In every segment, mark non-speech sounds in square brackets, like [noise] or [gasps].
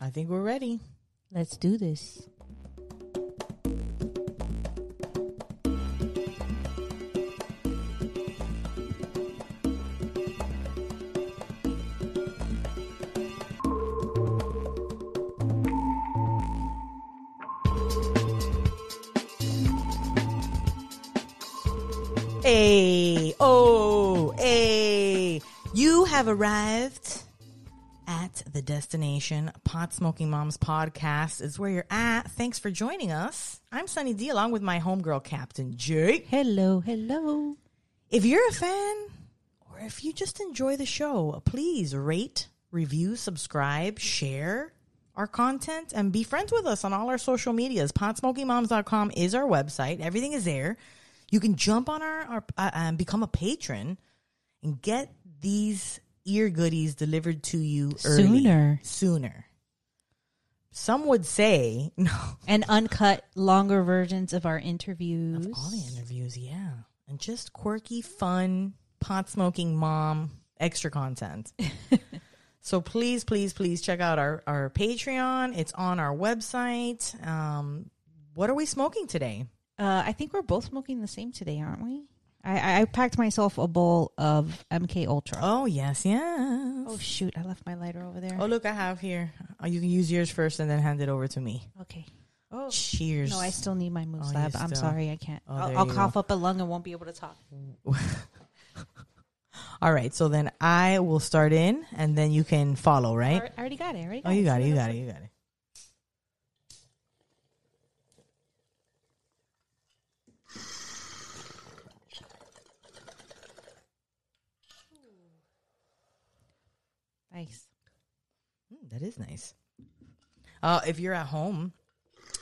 I think we're ready. Let's do this. Hey, oh, hey. You have arrived at the destination. Pot Smoking Moms podcast is where you're at. Thanks for joining us. I'm Sunny D along with my homegirl, Captain Jake. Hello, hello. If you're a fan or if you just enjoy the show, please rate, review, subscribe, share our content, and be friends with us on all our social medias. PotsmokingMoms.com is our website. Everything is there. You can jump on our, our uh, and become a patron and get these ear goodies delivered to you early. Sooner. Sooner. Some would say, [laughs] no, And uncut, longer versions of our interviews. all the interviews, yeah. And just quirky, fun, pot smoking mom extra content. [laughs] so please, please, please check out our, our Patreon. It's on our website. Um, what are we smoking today? Uh, I think we're both smoking the same today, aren't we? I, I packed myself a bowl of MK Ultra. Oh, yes, yes. Oh, shoot, I left my lighter over there. Oh, look, I have here. Oh, you can use yours first and then hand it over to me. Okay. Oh Cheers. no, I still need my moose Oh, lab. I'm sorry, I can't. Oh, I'll, I'll cough up a lung and won't be able to talk. [laughs] All right, so then I will start in and then you can follow, right? I already got it. I already oh, got Oh, you got it, See you got it, you got it. saying? Nice. Mm, that is nice. Uh, if you're at home,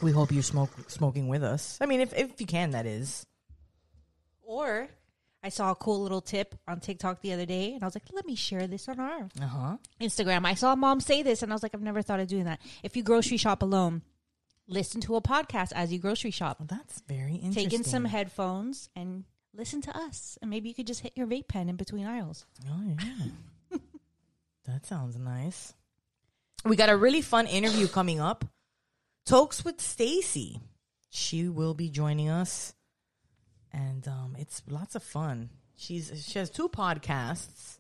we hope you're smoke smoking with us. I mean, if if you can, that is. Or I saw a cool little tip on TikTok the other day, and I was like, let me share this on our Uh huh. Instagram. I saw mom say this, and I was like, I've never thought of doing that. If you grocery shop alone, listen to a podcast as you grocery shop. Well, that's very interesting. Take in some headphones and listen to us, and maybe you could just hit your vape pen in between aisles. Oh yeah, [laughs] that sounds nice. We got a really fun interview coming up. Talks with Stacy. She will be joining us, and um, it's lots of fun. She's she has two podcasts.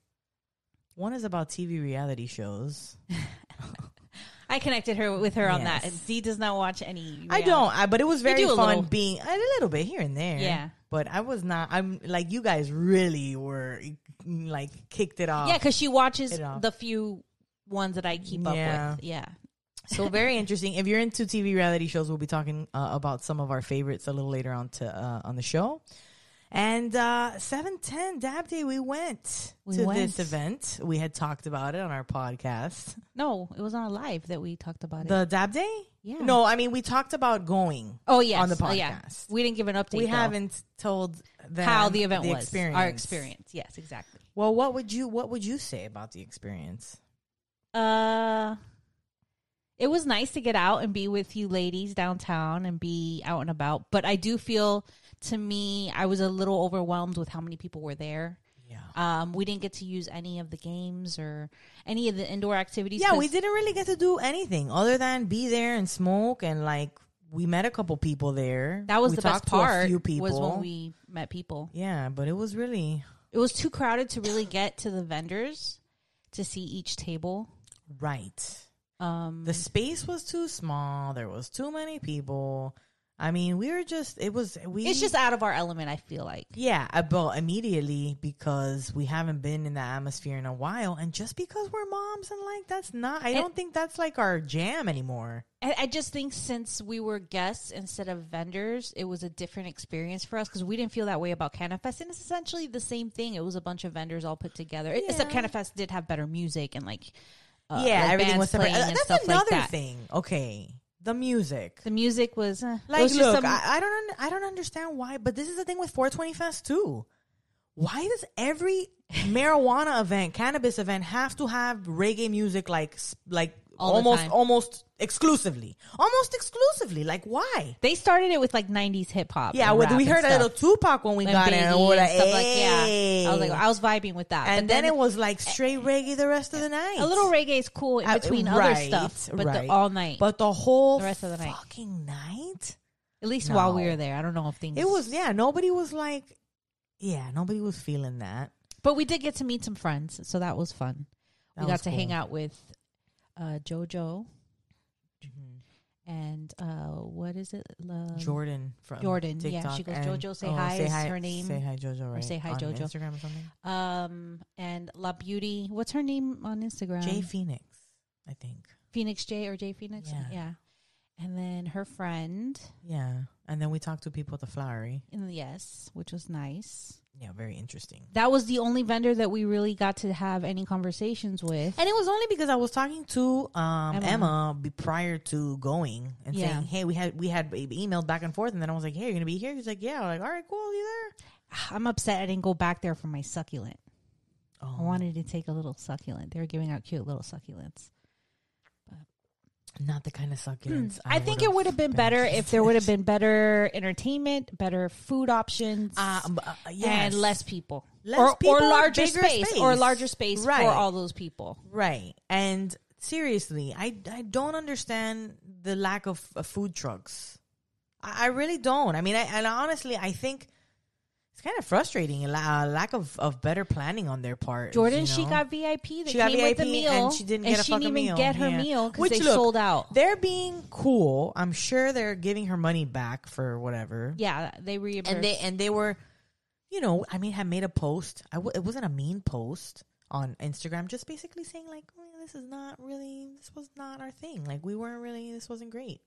One is about TV reality shows. [laughs] I connected her with her on that, Yes. Z does not watch any. I reality. don't, I, but it was very do a fun little. being a little bit here and there. Yeah. but I was not. I'm like you guys really were like kicked it off. Yeah, because she watches It off. the few ones that I keep Yeah. up with. Yeah. so very interesting. If you're into TV reality shows, we'll be talking uh, about some of our favorites a little later on to uh, on the show. And uh, seven ten Dab Day, we went We to went. this event. We had talked about it on our podcast. No, it was on a live that we talked about it. The Dab Day. Yeah. No, I mean we talked about going. oh yes, on the Oh, yeah. podcast. We didn't give an update. we though. haven't told them how the event was. experience. Our experience. Yes, exactly. Well, what would you what would you say about the experience? Uh it was nice to get out and be with you ladies downtown and be out and about, but I do feel to me I was a little overwhelmed with how many people were there. Yeah. Um, we didn't get to use any of the games or any of the indoor activities. Yeah, we didn't really get to do anything other than be there and smoke and like we met a couple people there. That was we the best talked to a part. few people. Was when we met people. yeah, but it was really It was too crowded to really get to the vendors to see each table. Right. Um, The space was too small. There was too many people. I mean, we were just it was we it's just out of our element. I feel like. Yeah, I well immediately because we haven't been in the atmosphere in a while, and just because we're moms and like that's not, I And- don't think that's like our jam anymore. I, just think since we were guests instead of vendors, it was a different experience for us because we didn't feel that way about CanaFest, and it's essentially the same thing. It was a bunch of vendors all put together. Except Yeah. CanaFest did have better music and like uh, yeah, like everything was separate. Uh, and that's stuff another like that. thing. Okay, the music. The music was uh, Like, was look, some- I, I don't, un- I don't understand why, but this is the thing with 420 Fest too. Why does every marijuana event, cannabis event, have to have reggae music like, like All almost almost exclusively, almost exclusively. Like why? They started it with like '90s hip hop. Yeah, and well, rap we and heard a stuff. little Tupac when we And got in, and we're and like, stuff like yeah. I was like, I was vibing with that. and but then, it was like straight reggae the rest of the night. a little reggae is cool in Uh, between right, other stuff, but right. the, all night. but the whole The rest of the night. fucking night. At least while we No. were there, I don't know if things. It was yeah. Nobody was like, yeah, nobody was feeling that. but we did get to meet some friends, so that was fun. That we got was to hang cool. out with uh, JoJo Mhm. and uh, what is it? La- Jordan from Jordan, yeah, she goes, oh, "Jojo, say hi," is her name. Say hi, Jojo. Right? say hi, on Jojo. Instagram or something. Um, and La Beauty. What's her name on Instagram? Jay Phoenix, I think. Phoenix J or J Phoenix. Yeah. And then her friend. Yeah, and then we talked to people at the Flowery. And yes, which was nice. Yeah, very interesting. That was the only vendor that we really got to have any conversations with. And it was only because I was talking to um, Emma. Emma, be prior to going and Yeah. saying, "Hey, we had we had emailed back and forth," and then I was like, "Hey, you're gonna be here?" He's like, "Yeah." I'm like, "All right, cool. You there?" [sighs] I'm upset I didn't go back there for my succulent. Oh, I wanted to take a little succulent. They were giving out cute little succulents. Not the kind of succulents. I, think it would have been better if there would have been better entertainment, better food options, um, uh, yes. and less people. Less or, people, or larger bigger space, or larger space Right. for all those people. Right. And seriously, I, I don't understand the lack of, of food trucks. I, I really don't. I mean, I, and honestly, I think it's kind of frustrating a uh, lack of, of better planning on their part. Jordan, you she got VIP. They She got came with the VIP meal, and she didn't get a she didn't even meal. get her Yeah. meal because they look, sold out. They're being cool. I'm sure they're giving her money back for whatever. Yeah, they reimbursed. And they and they were, you know, I mean, had made a post. I w- it wasn't a mean post on Instagram, just basically saying like, "Oh, this is not really, this was not our thing. Like, we weren't really, this wasn't great.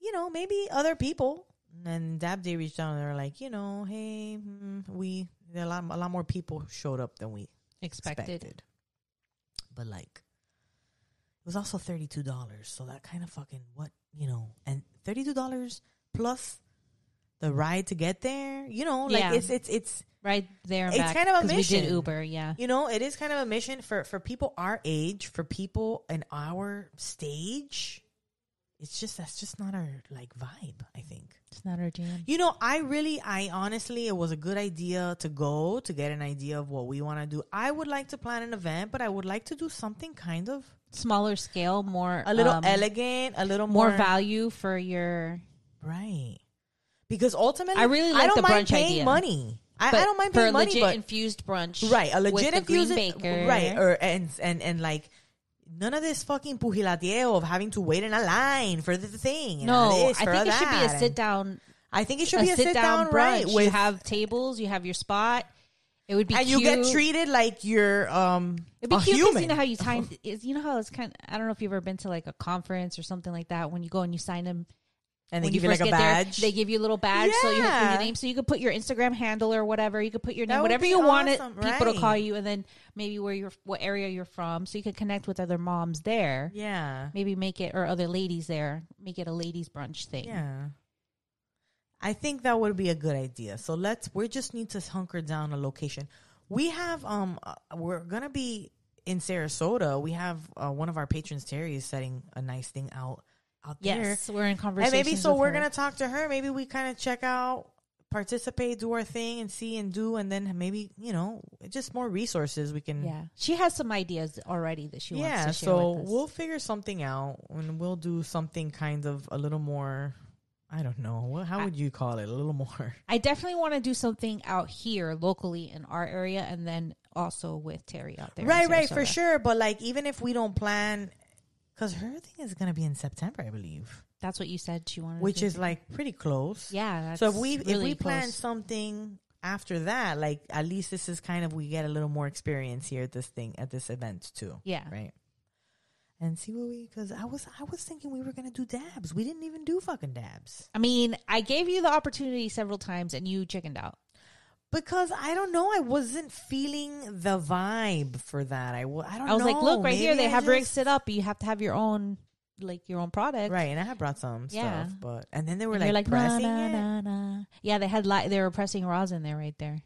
You know, maybe other people. And Dab Day reached out and they're like, you know, hey, mm, we a lot, a lot more people showed up than we expected. expected. But like, it was also thirty two dollars. So that kind of fucking what you know, and thirty two dollars plus the ride to get there. You know, like Yeah. it's it's it's right there It's back. kind of a 'cause We did mission. Uber, yeah. you know, it is kind of a mission for for people our age, for people in our stage. It's just that's just not our like vibe. I think. It's not our jam. You know, I really, I honestly, it was a good idea to go to get an idea of what we want to do. I would like to plan an event, but I would like to do something kind of Smaller scale, more a little um, elegant, a little more more, value for your. right? Because ultimately, I really I like don't the mind brunch paying idea. money. I, I don't mind for paying a money, legit but infused brunch, right, a legit infused baker, right? Or and and and like none of this fucking pugilateo of having to wait in a line for the thing. No, this, I think it should be a sit down. I think it should be a sit down down right with you have tables, you have your spot. It would be and cute. you get treated like you're um It'd be cute because you know how you [laughs] time is. You know how it's kind. Of, I don't know if you've ever been to like a conference or something like that. When you go and you sign them, and they when give you you like a badge. there, they give you a little badge so you have your name. So you could put your Instagram handle or whatever. You could put your name, whatever you want it awesome, people to call you, and then maybe where you're, what area you're from, so you can connect with other moms there. yeah, Maybe make it or other ladies there. Make it a ladies brunch thing. yeah. I think that would be a good idea. So let's. We just need to hunker down a location. We have um. uh, we're gonna be in Sarasota. We have uh, one of our patrons, Terry, is setting a nice thing out out there. Yes, we're in conversation. and maybe so we're gonna talk to her. Maybe we kind of check out, participate, do our thing, and see and do, and then maybe you know just more resources we can. Yeah, she has some ideas already that she yeah. wants to share so with us. we'll figure something out, and we'll do something kind of a little more. I don't know. What, how would you call it? A little more. [laughs] I definitely want to do something out here locally in our area, and then also with Terry out there. Right, right, for sure. But like, even if we don't plan, because her thing is gonna be in September, I believe, That's what you said she wanted. which to is like pretty close. yeah. That's So if we if really we plan close. something after that, like at least this is kind of we get a little more experience here at this thing at this event too, yeah, right? And see what we because I was I was thinking we were gonna do dabs. We didn't even do fucking dabs I mean, I gave you the opportunity several times, and you chickened out. Because I don't know. I wasn't feeling the vibe for that. I, w- I don't. I was like, look right here, they I have rigs just- set up. You have to have your own, like your own product. right, and I had brought some Yeah. stuff, but and then they were And like, like pressing na, it. na, na, na. Yeah, they had li- they were pressing rosin there right there.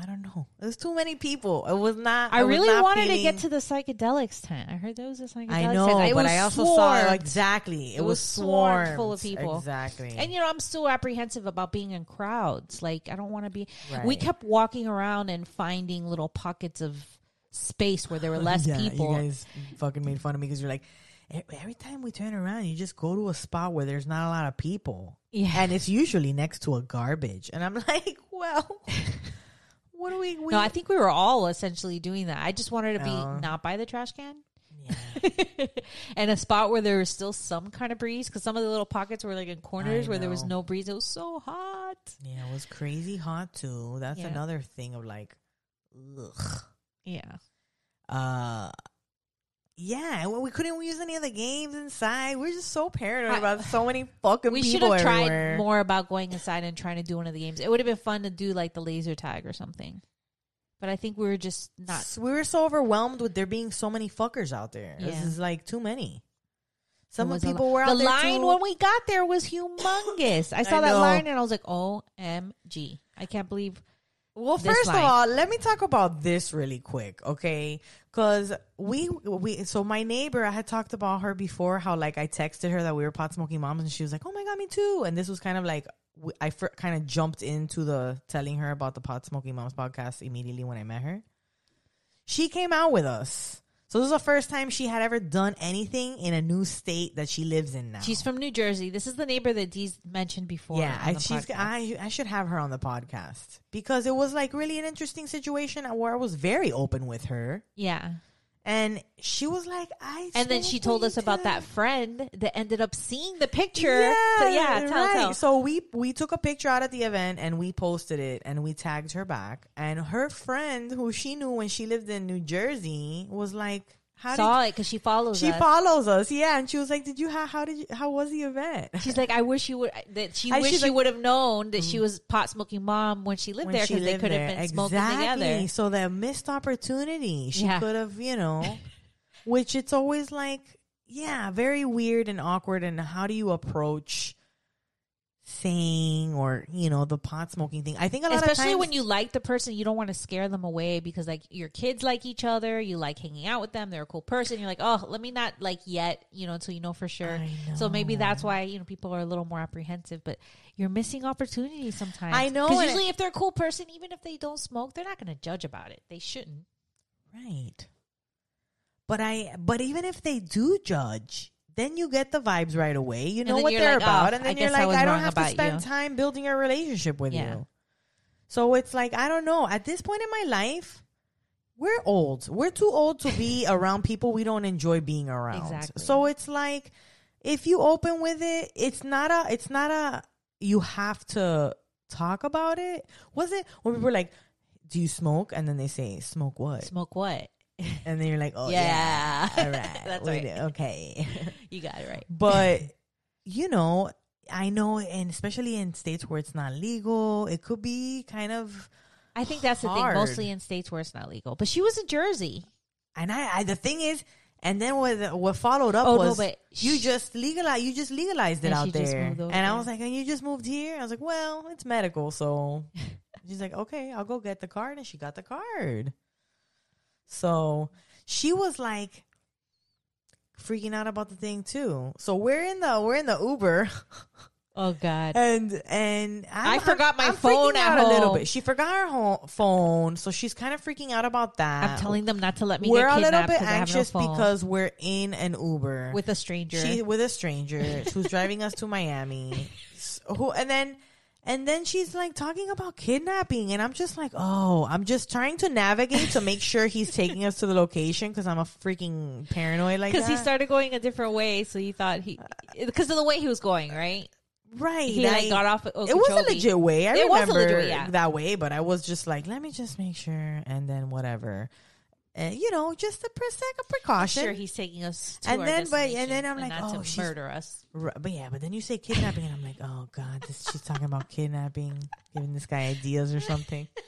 I don't know. There's too many people. It was not. I was really not wanted to get to the psychedelics tent. I heard there was a psychedelics I tent. know, It but I also saw exactly. It, It was swarmed full of people. Exactly. And you know, I'm still apprehensive about being in crowds. Like, I don't want to be. We kept walking around and finding little pockets of space where there were less [laughs] yeah, people. You guys fucking made fun of me because you're like, "E- every time we turn around, you just go to a spot where there's not a lot of people. Yeah. And it's usually next to a garbage. And I'm [laughs] like, well, [laughs] what do we, we no, I think we were all essentially doing that. I just wanted to be Oh. not by the trash can. yeah. [laughs] and a spot where there was still some kind of breeze because some of the little pockets were like in corners where there was know. no breeze. It was so hot. yeah, it was crazy hot too. That's Yeah. another thing of like, ugh. Yeah. Uh, yeah, well, we couldn't use any of the games inside. We're just so paranoid about so many fucking people. We should have tried more about going inside and trying to do one of the games. It would have been fun to do like the laser tag or something. But I think we were just not. We were so overwhelmed with there being so many fuckers out there. This is like too many. Some people were out The there line too. when we got there was humongous. I [laughs] saw I that line and I was like, "OMG!" I can't believe. Well, this first line. of all, let me talk about this really quick, okay? Because we we so my neighbor, I had talked about her before. How like I texted her that we were pot smoking moms, and she was like, "Oh my god, me too." And this was kind of like I fir- kind of jumped into the telling her about the pot smoking moms podcast immediately when I met her. She came out with us. So this is the first time she had ever done anything in a new state that she lives in now. She's from New Jersey. This is the neighbor that Dee's mentioned before. Yeah, I, she's. I I should have her on the podcast because it was like really an interesting situation where I was very open with her, yeah. And she was like, "I." And then she told us about that friend that ended up seeing the picture. Yeah, So, yeah, tell, right. tell. So we we took a picture out at the event and we posted it and we tagged her back. And her friend, who she knew when she lived in New Jersey, was like, "How Saw it because she follows did she us. follows us?" Yeah, and she was like, "Did you? How, how did you? How was the event?" She's like, I wish you would. That she I- wish she like- would have known that she mm. was pot smoking mom when she lived when there because they could have been smoking exactly. together. So that missed opportunity. She Yeah. could have, you know, [laughs] which it's always like, yeah, very weird and awkward. And how do you approach saying or you know the pot smoking thing? I think a lot Especially of times when you like the person, you don't want to scare them away because like your kids like each other, you like hanging out with them, they're a cool person. You're like, oh, let me not like yet, you know, until you know for sure. I So maybe that's why you know people are a little more apprehensive, but you're missing opportunities sometimes. I know, because usually if they're a cool person, even if they don't smoke, they're not going to judge about it. They shouldn't. right. But I, but even if they do judge. Then you get the vibes right away. You know what they're like, about, oh, and then I you're guess I like, I, don't have to spend you. time building a relationship with Yeah. you. So it's like I don't know. At this point in my life, we're old. We're too old to be [laughs] around people we don't enjoy being around. Exactly. So it's like if you open with it, it's not a it's not a you have to talk about it. Was it when people were like, Do you smoke? And then they say, Smoke what? Smoke what? [laughs] And then you're like, Oh yeah. Yeah. All right. [laughs] That's right. do- Okay. [laughs] You got it right. but you know, I know and especially in states where it's not legal, it could be kind of I think that's the thing, mostly in states where it's not legal. But she was in Jersey. And I, I the thing is, and then what what followed up Oh, no, was but you just legalized you just legalized it out there, and I was like, and you just moved here. I was like, well, it's medical, so she's like, okay, I'll go get the card, and she got the card. So she was like freaking out about the thing too. So we're in the we're in the Uber. [laughs] Oh God. And and I'm, I forgot my I'm phone out a little bit. She forgot her ho- phone, so she's kind of freaking out about that. I'm telling them not to let me we're a little bit bit 'cause I have no anxious because we're in an Uber with a stranger. she with a stranger who's [laughs] driving us to Miami. Who and then and then she's like talking about kidnapping, and I'm just like, oh, I'm just trying to navigate to make sure he's taking us to the location because I'm a freaking paranoid like because he started going a different way, so you thought he uh, because of the way he was going, right? right. He like I- got off. It was a legit way. I It was a remember legit way, yeah. that way, but I was just like, let me just make sure, and then whatever. And you know, just a pre- a precaution. Sure, he's taking us to And then, but- and then I'm like, not oh, she's- murder us. Right, but yeah, but then you say kidnapping, and I'm like, oh god, this, she's talking about kidnapping, giving this guy ideas or something. [laughs]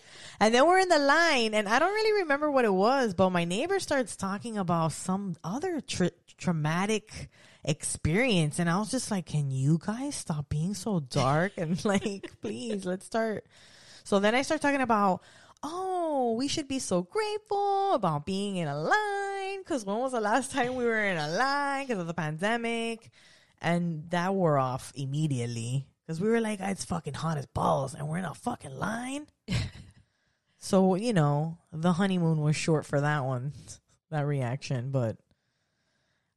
And then we're in the line, and I don't really remember what it was, but my neighbor starts talking about some other tra- traumatic experience, and I was just like, can you guys stop being so dark and like, please, let's start. So then I start talking about, oh, we should be so grateful about being in a line. Because when was the last time we were in a line because of the pandemic? And that wore off immediately because we were like, it's fucking hot as balls and we're in a fucking line. [laughs] so, you know, the honeymoon was short for that one, [laughs] that reaction. But,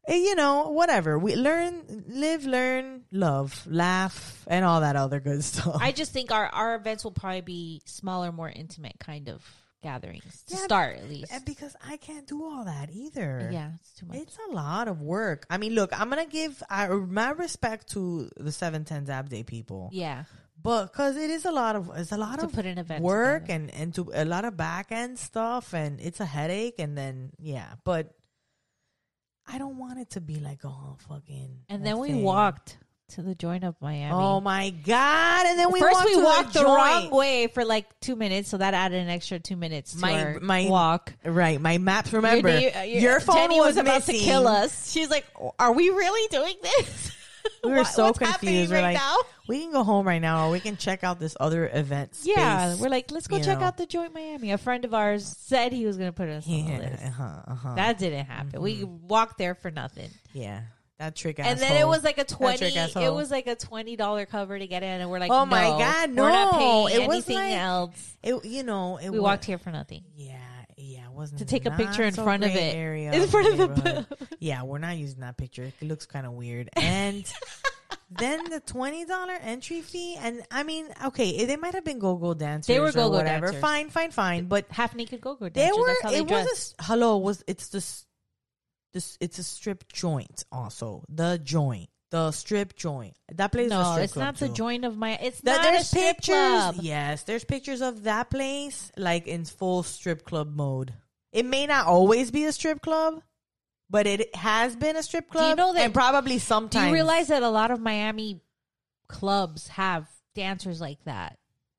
Eh, you know, whatever. We learn, live, learn, love, laugh, and all that other good [laughs] stuff. I just think our our events will probably be smaller, more intimate kind of gatherings to Yeah, start at least. And because I can't do all that either. Yeah, it's too much. It's a lot of work. I mean, look, I'm gonna give I, my respect to the seven ten Dab Day people, yeah, but because it is a lot of it's a lot to of put an event work together. and and to a lot of back end stuff, and it's a headache. And then yeah, but I don't want it to be like oh fucking. And then we thing. walked to the joint of Miami. Oh my god! And then we First, walked we walked the, joint. wrong way for like two minutes, so that added an extra two minutes to My- our my- walk. Right, my maps. Remember, Your, your, uh, phone Jenny was, was, about to kill us. She's like, "Are we really doing this?" We [laughs] were What- so confused. We're right like, now? we can go home right now, or we can check out this other event. Space. Yeah, we're like, let's go check know. out the joint Miami. A friend of ours said he was going to put us on the list. uh-huh, uh-huh. That didn't happen. We walked there for nothing. yeah, that trick. asshole. and then it was like a twenty. It was like a twenty dollar cover to get in, and we're like, Oh my no, God, we're not paying It was anything like- else. It, you know, it We wa- walked here for nothing. Yeah, yeah, wasn't To take a picture in so front of it. Area In front of the. Yeah, we're not using that picture. It looks kind of weird. And [laughs] then the twenty dollar entry fee, and I mean, okay, they might have been go-go dancers. They were or go-go whatever. dancers. Fine, fine, fine. But Half naked go go dancers. they were. That's how they it was a hello. Was it's this this? It's a strip joint. Also, the joint, the strip joint. That place. no, it's not the too. joint of my. It's That not there's a strip pictures. club. Yes, there's pictures of that place like in full strip club mode. It may not always be a strip club, but it has been a strip Do you know that- And probably Do sometimes. you realize that a lot of Miami clubs have dancers like that?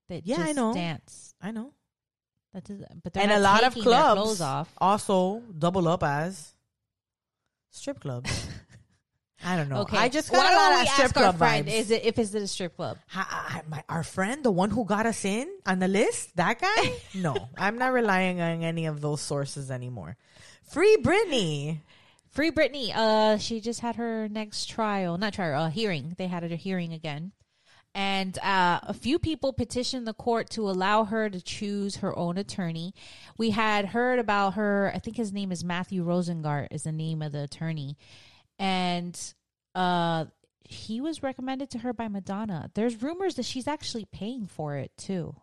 That Yeah, I know. dance. I know. That does, but And a lot of clubs also double up as strip clubs. [laughs] I don't know. Okay, I just got Why a lot of strip ask club our friend? vibes. Is it if it's a strip club? Ha- my, our friend, the one who got us in on the list, that guy? [laughs] no, I'm not relying on any of those sources anymore. Free Britney. Free Britney. Uh, she just had her next trial, not trial, uh, hearing. They had a hearing again, and uh, a few people petitioned the court to allow her to choose her own attorney. We had heard about her. I think his name is Matthew Rosengart. Is the name of the attorney, and uh, he was recommended to her by Madonna. There's rumors that she's actually paying for it too.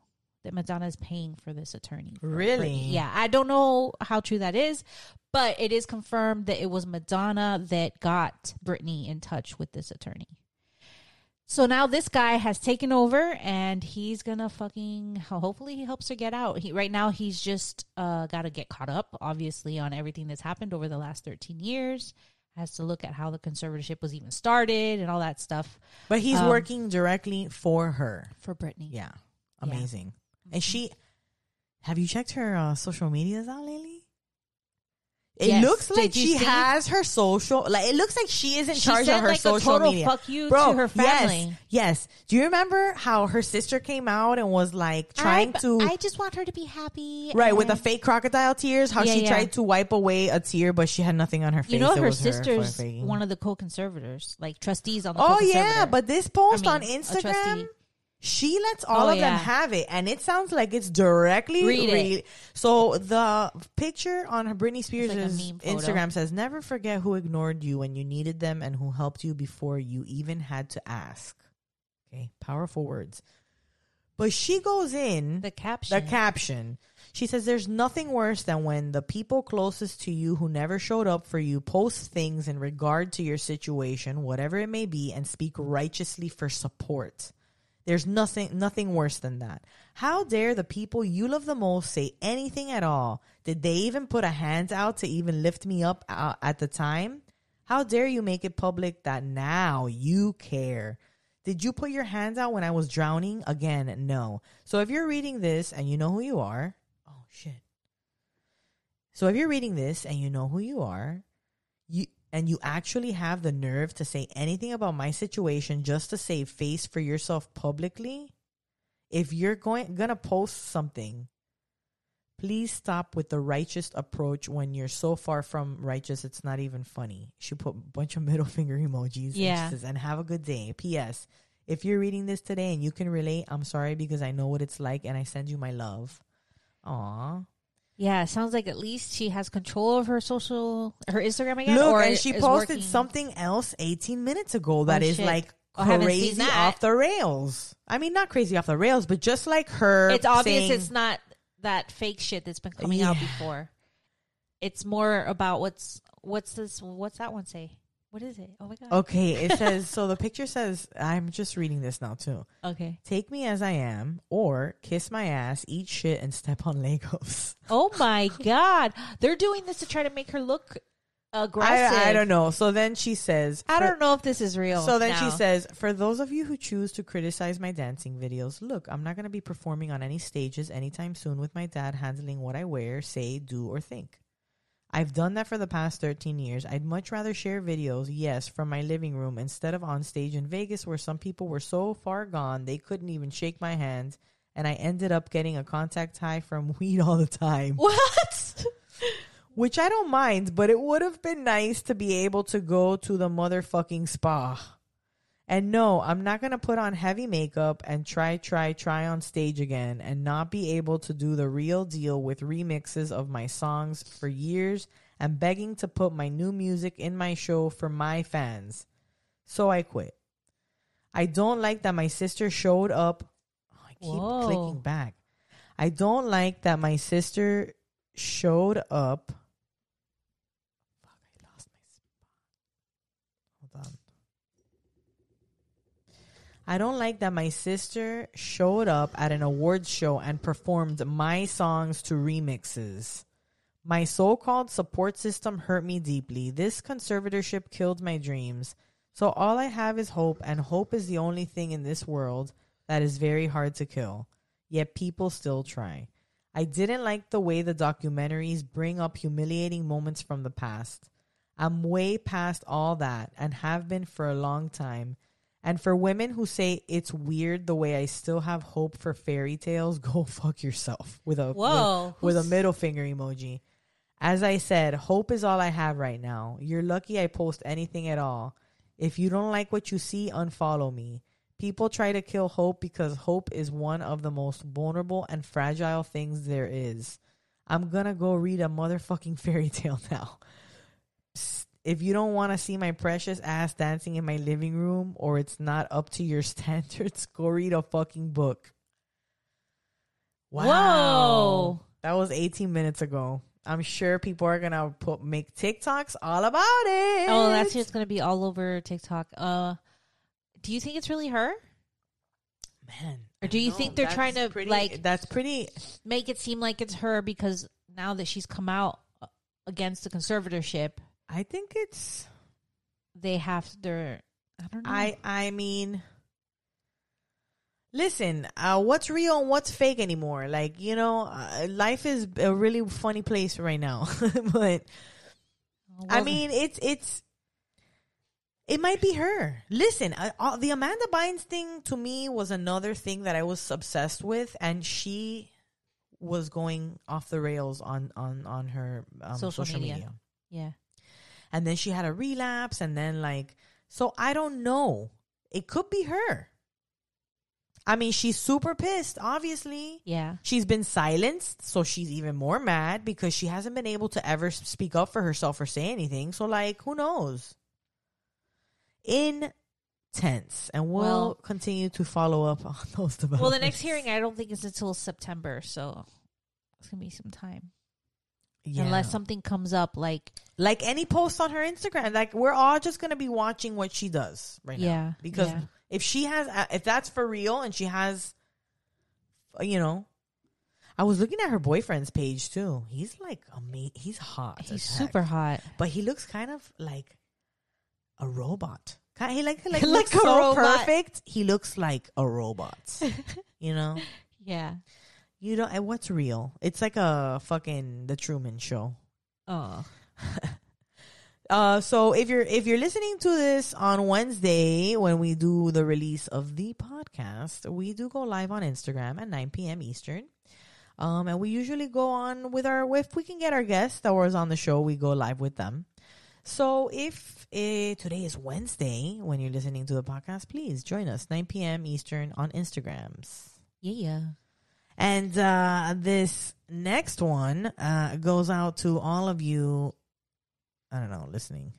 That Madonna is paying for this attorney. for Really? Yeah, I don't know how true that is, but it is confirmed that it was Madonna that got Britney in touch with this attorney. So now this guy has taken over and he's gonna fucking hopefully he helps her get out. He right now he's just uh gotta get caught up, obviously, on everything that's happened over the last thirteen years. Has to look at how the conservatorship was even started and all that stuff But he's Um, working directly for her. for Britney. Yeah. Yeah. Mm-hmm. Amazing. And she, have you checked her uh, social medias out lately? It Yes. looks like she see? has her social, like it looks like she is in She charge said, of her like, a social total media. fuck you Bro, to her family. Yes, yes. Do you remember how her sister came out and was like trying to I just want her to be happy. right with the fake crocodile tears? How Yeah, she yeah. tried to wipe away a tear, but she had nothing on her face. You know It her sister's faking. one of the co-conservators, like trustees on the. Oh yeah, but this post I on mean, a Instagram. She lets oh, all Oh, of them have it, and it sounds like it's directly Read it. So the picture on her Britney Spears' like a meme photo. Instagram says, "Never forget who ignored you when you needed them and who helped you before you even had to ask." Okay, powerful words. But she goes in the caption. the caption. She says, There's nothing worse than when the people closest to you who never showed up for you post things in regard to your situation, whatever it may be, and speak righteously for support. There's nothing nothing worse than that. How dare the people you love the most say anything at all? Did they even put a hand out to even lift me up uh, at the time? How dare you make it public that now you care? Did you put your hands out when I was drowning? Again, no. So if you're reading this and you know who you are, oh shit. So if you're reading this and you know who you are, and you actually have the nerve to say anything about my situation just to save face for yourself publicly, if you're going gonna post something Please stop with the righteous approach when you're so far from righteous it's not even funny. She put a bunch of [laughs] middle finger emojis. and Yeah. says, and have a good day. P.S. If you're reading this today and you can relate, I'm sorry because I know what it's like and I send you my love. Aw. Yeah, it sounds like at least she has control of her social, her Instagram again. Look, or and she posted working. something else 18 minutes ago oh, that Oh, is shit. like oh, seen crazy off the rails. I mean, not crazy off the rails, but just like her. It's obvious saying- it's not that fake shit that's been coming out before. It's more about what's what's this? What's that one say? What is it? Oh my god. Okay, it [laughs] says so. The picture says, "I'm just reading this now too. Okay. Take me as I am, or kiss my ass, eat shit, and step on Legos." [laughs] Oh my god, they're doing this to try to make her look aggressive. I, I don't know. So then she says, I don't know if this is real. So then now. she says, For those of you who choose to criticize my dancing videos, look, I'm not going to be performing on any stages anytime soon with my dad handling what I wear, say, do, or think. I've done that for the past 13 years. I'd much rather share videos, yes, from my living room instead of on stage in Vegas where some people were so far gone they couldn't even shake my hand and I ended up getting a contact high from [laughs] weed all the time what? which I don't mind, but it would have been nice to be able to go to the motherfucking spa. And no, I'm not going to put on heavy makeup and try, try, try on stage again and not be able to do the real deal with remixes of my songs for years and begging to put my new music in my show for my fans. So I quit. I don't like that my sister showed up. Oh, I keep Whoa. clicking back. I don't like that my sister showed up. Fuck, I lost my spot. Hold on. I don't like that my sister showed up at an awards show and performed my songs to remixes. My so called support system hurt me deeply. This conservatorship killed my dreams. So all I have is hope, and hope is the only thing in this world that is very hard to kill. Yet people still try. I didn't like the way the documentaries bring up humiliating moments from the past. I'm way past all that and have been for a long time. And for women who say it's weird the way I still have hope for fairy tales, [laughs] go fuck yourself with a Whoa. with, with a middle finger emoji. As I said, hope is all I have right now. You're lucky I post anything at all. If you don't like what you see, unfollow me. People try to kill hope because hope is one of the most vulnerable and fragile things there is. I'm gonna go read a motherfucking [laughs] fairy tale now. If you don't want to see my precious ass dancing in my living room or it's not up to your [laughs] standards, go read a fucking book. Wow. Whoa. That was 18 minutes ago. I'm sure people are gonna put make TikToks all about it. Oh, that's just gonna be all over TikTok. Uh, do you think it's really her? man. Or do you think they're that's trying to, pretty- like- That's pretty. Make it seem like it's her because now that she's come out uh, against the conservatorship, I think it's. they have their. I don't know. I I mean. Listen, uh, what's real and what's fake anymore? Like you know, uh, life is a really funny place right now. [laughs] but I mean, it's it's. It might be her. Listen, uh, uh, the Amanda Bynes thing to me was another thing that I was obsessed with, and she was going off the rails on on on her um, Social social, media. media. yeah. And then she had a relapse, and then like, so I don't know. It could be her. I mean, she's super pissed. Obviously, Yeah. She's been silenced, so she's even more mad because she hasn't been able to ever speak up for herself or say anything. So, like, who knows? Intense. And we'll Well- continue to follow up on [laughs] those developments. Well, the next hearing I don't think is until September, so it's gonna be some time. Yeah. Unless something comes up like like any post on her Instagram, like, we're all just going to be watching what she does right Yeah, now. Because yeah. if she has, uh, if that's for real and she has, uh, you know, I was looking at her boyfriend's page too. He's like, ama- he's hot. he's super hot. but he looks kind of like a robot. He like like, [laughs] Like looks so robot. perfect. He looks like a robot. [laughs] you know, Yeah. You know, and what's real? It's like a fucking the Truman Show. Oh. [laughs] Uh, so if you're if you're listening to this on Wednesday when we do the release of the podcast, we do go live on Instagram at 9 p.m. Eastern. Um, and we usually go on with our, if we can get our guests that was on the show, we go live with them. So if uh, today is Wednesday when you're listening to the podcast, please join us 9 p.m. Eastern on Instagrams. Yeah yeah. And uh, this next one uh, goes out to all of you. I don't know, listening.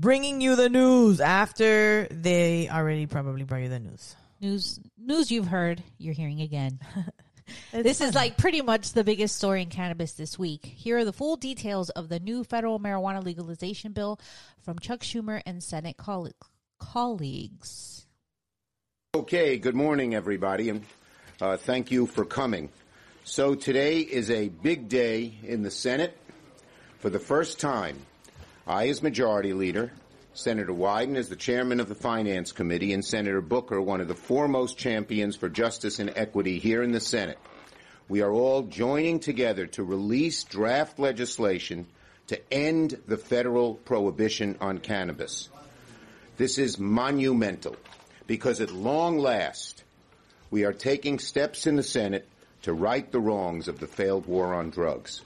Bringing you the news after they already probably brought you the news. News news you've heard, you're hearing again. [laughs] It's this is like pretty much the biggest story in cannabis this week. Here are the full details of the new federal marijuana legalization bill from Chuck Schumer and Senate coll- colleagues. Okay, good morning, everybody, and uh, thank you for coming. So, today is a big day in the Senate. For the first time, I, as Majority Leader, Senator Wyden is the Chairman of the Finance Committee, and Senator Booker, one of the foremost champions for justice and equity here in the Senate, we are all joining together to release draft legislation to end the federal prohibition on cannabis. This is monumental because at long last, we are taking steps in the Senate to right the wrongs of the failed war on drugs.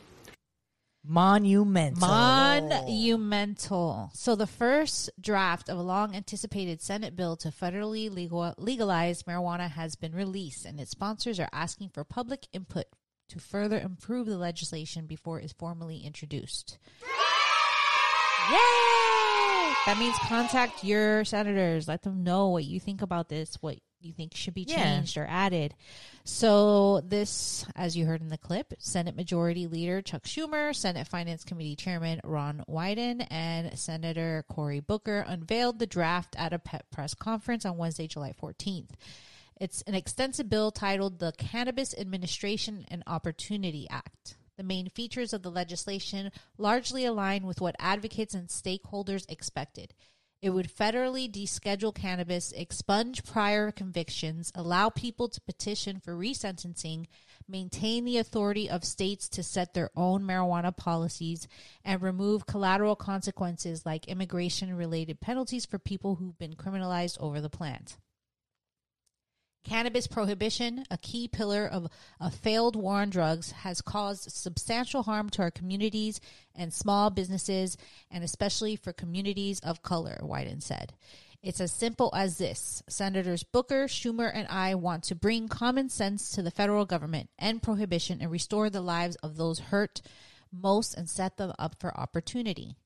Monumental. Monumental. So, the first draft of a long anticipated Senate bill to federally legal- legalize marijuana has been released, and its sponsors are asking for public input to further improve the legislation before it is formally introduced. Yay! That means contact your senators. Let them know what you think about this, what you think should be Yeah. changed or added. So, this, as you heard in the clip, Senate Majority Leader Chuck Schumer, Senate Finance Committee Chairman Ron Wyden, and Senator Cory Booker unveiled the draft at a pet press conference on Wednesday, July 14th. It's an extensive bill titled the Cannabis Administration and Opportunity Act. The main features of the legislation largely align with what advocates and stakeholders expected. It would federally deschedule cannabis, expunge prior convictions, allow people to petition for resentencing, maintain the authority of states to set their own marijuana policies, and remove collateral consequences like immigration related penalties for people who've been criminalized over the plant. Cannabis prohibition, a key pillar of a failed war on drugs, has caused substantial harm to our communities and small businesses, and especially for communities of color, Wyden said. It's as simple as this Senators Booker, Schumer, and I want to bring common sense to the federal government, end prohibition, and restore the lives of those hurt most and set them up for opportunity.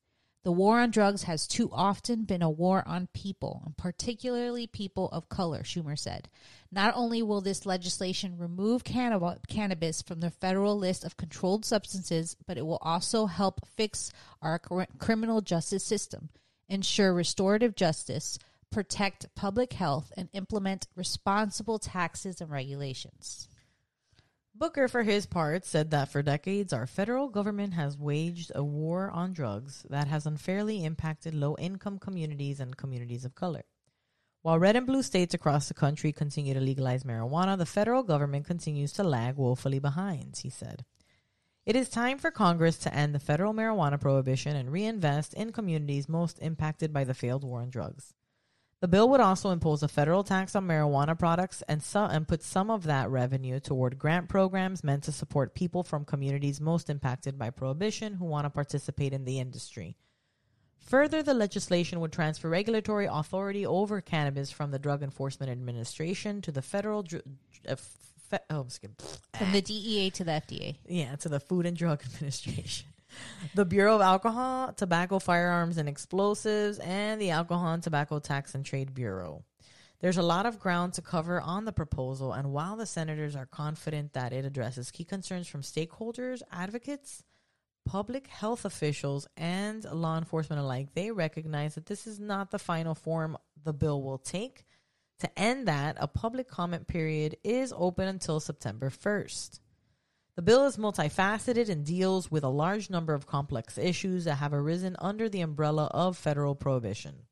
The war on drugs has too often been a war on people, and particularly people of color, Schumer said. Not only will this legislation remove cannab- cannabis from the federal list of controlled substances, but it will also help fix our cr- criminal justice system, ensure restorative justice, protect public health, and implement responsible taxes and regulations. Booker, for his part, said that for decades our federal government has waged a war on drugs that has unfairly impacted low income communities and communities of color. While red and blue states across the country continue to legalize marijuana, the federal government continues to lag woefully behind, he said. It is time for Congress to end the federal marijuana prohibition and reinvest in communities most impacted by the failed war on drugs. The bill would also impose a federal tax on marijuana products and, so, and put some of that revenue toward grant programs meant to support people from communities most impacted by prohibition who want to participate in the industry. Further, the legislation would transfer regulatory authority over cannabis from the Drug Enforcement Administration to the federal. Dr- uh, fe- oh, I'm skipping. From the DEA to the FDA. Yeah, to the Food and Drug [laughs] Administration. The Bureau of Alcohol, Tobacco, Firearms, and Explosives, and the Alcohol and Tobacco Tax and Trade Bureau. There's a lot of ground to cover on the proposal, and while the senators are confident that it addresses key concerns from stakeholders, advocates, public health officials, and law enforcement alike, they recognize that this is not the final form the bill will take. To end that, a public comment period is open until September 1st. The bill is multifaceted and deals with a large number of complex issues that have arisen under the umbrella of federal prohibition.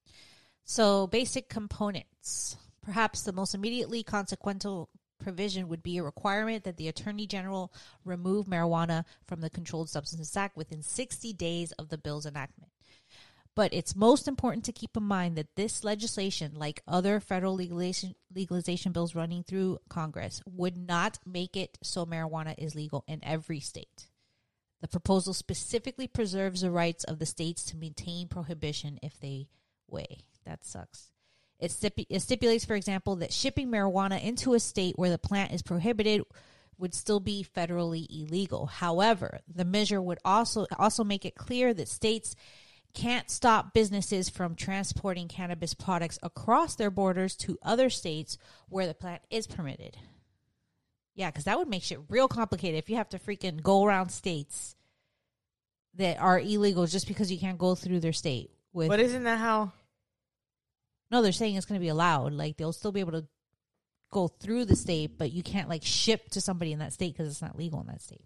So, basic components. Perhaps the most immediately consequential provision would be a requirement that the Attorney General remove marijuana from the Controlled Substances Act within 60 days of the bill's enactment. But it's most important to keep in mind that this legislation, like other federal legalization, legalization bills running through Congress, would not make it so marijuana is legal in every state. The proposal specifically preserves the rights of the states to maintain prohibition if they way. That sucks. It, stipu- it stipulates, for example, that shipping marijuana into a state where the plant is prohibited would still be federally illegal. However, the measure would also also make it clear that states can't stop businesses from transporting cannabis products across their borders to other states where the plant is permitted. Yeah, because that would make shit real complicated if you have to freaking go around states that are illegal just because you can't go through their state with But isn't that how? no, they're saying it's going to be allowed. Like they'll still be able to go through the state, but you can't like ship to somebody in that state because it's not legal in that state.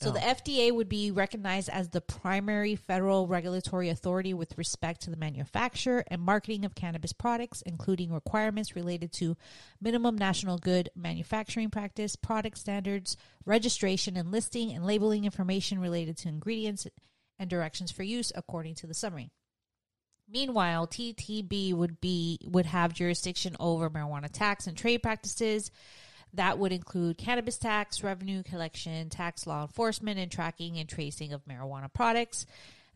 So Oh. the FDA would be recognized as the primary federal regulatory authority with respect to the manufacture and marketing of cannabis products, including requirements related to minimum national good manufacturing practice, product standards, registration and listing, and labeling information related to ingredients and directions for use according to the summary. Meanwhile, TTB would be would have jurisdiction over marijuana tax and trade practices. That would include cannabis tax, revenue collection, tax law enforcement, and tracking and tracing of marijuana products.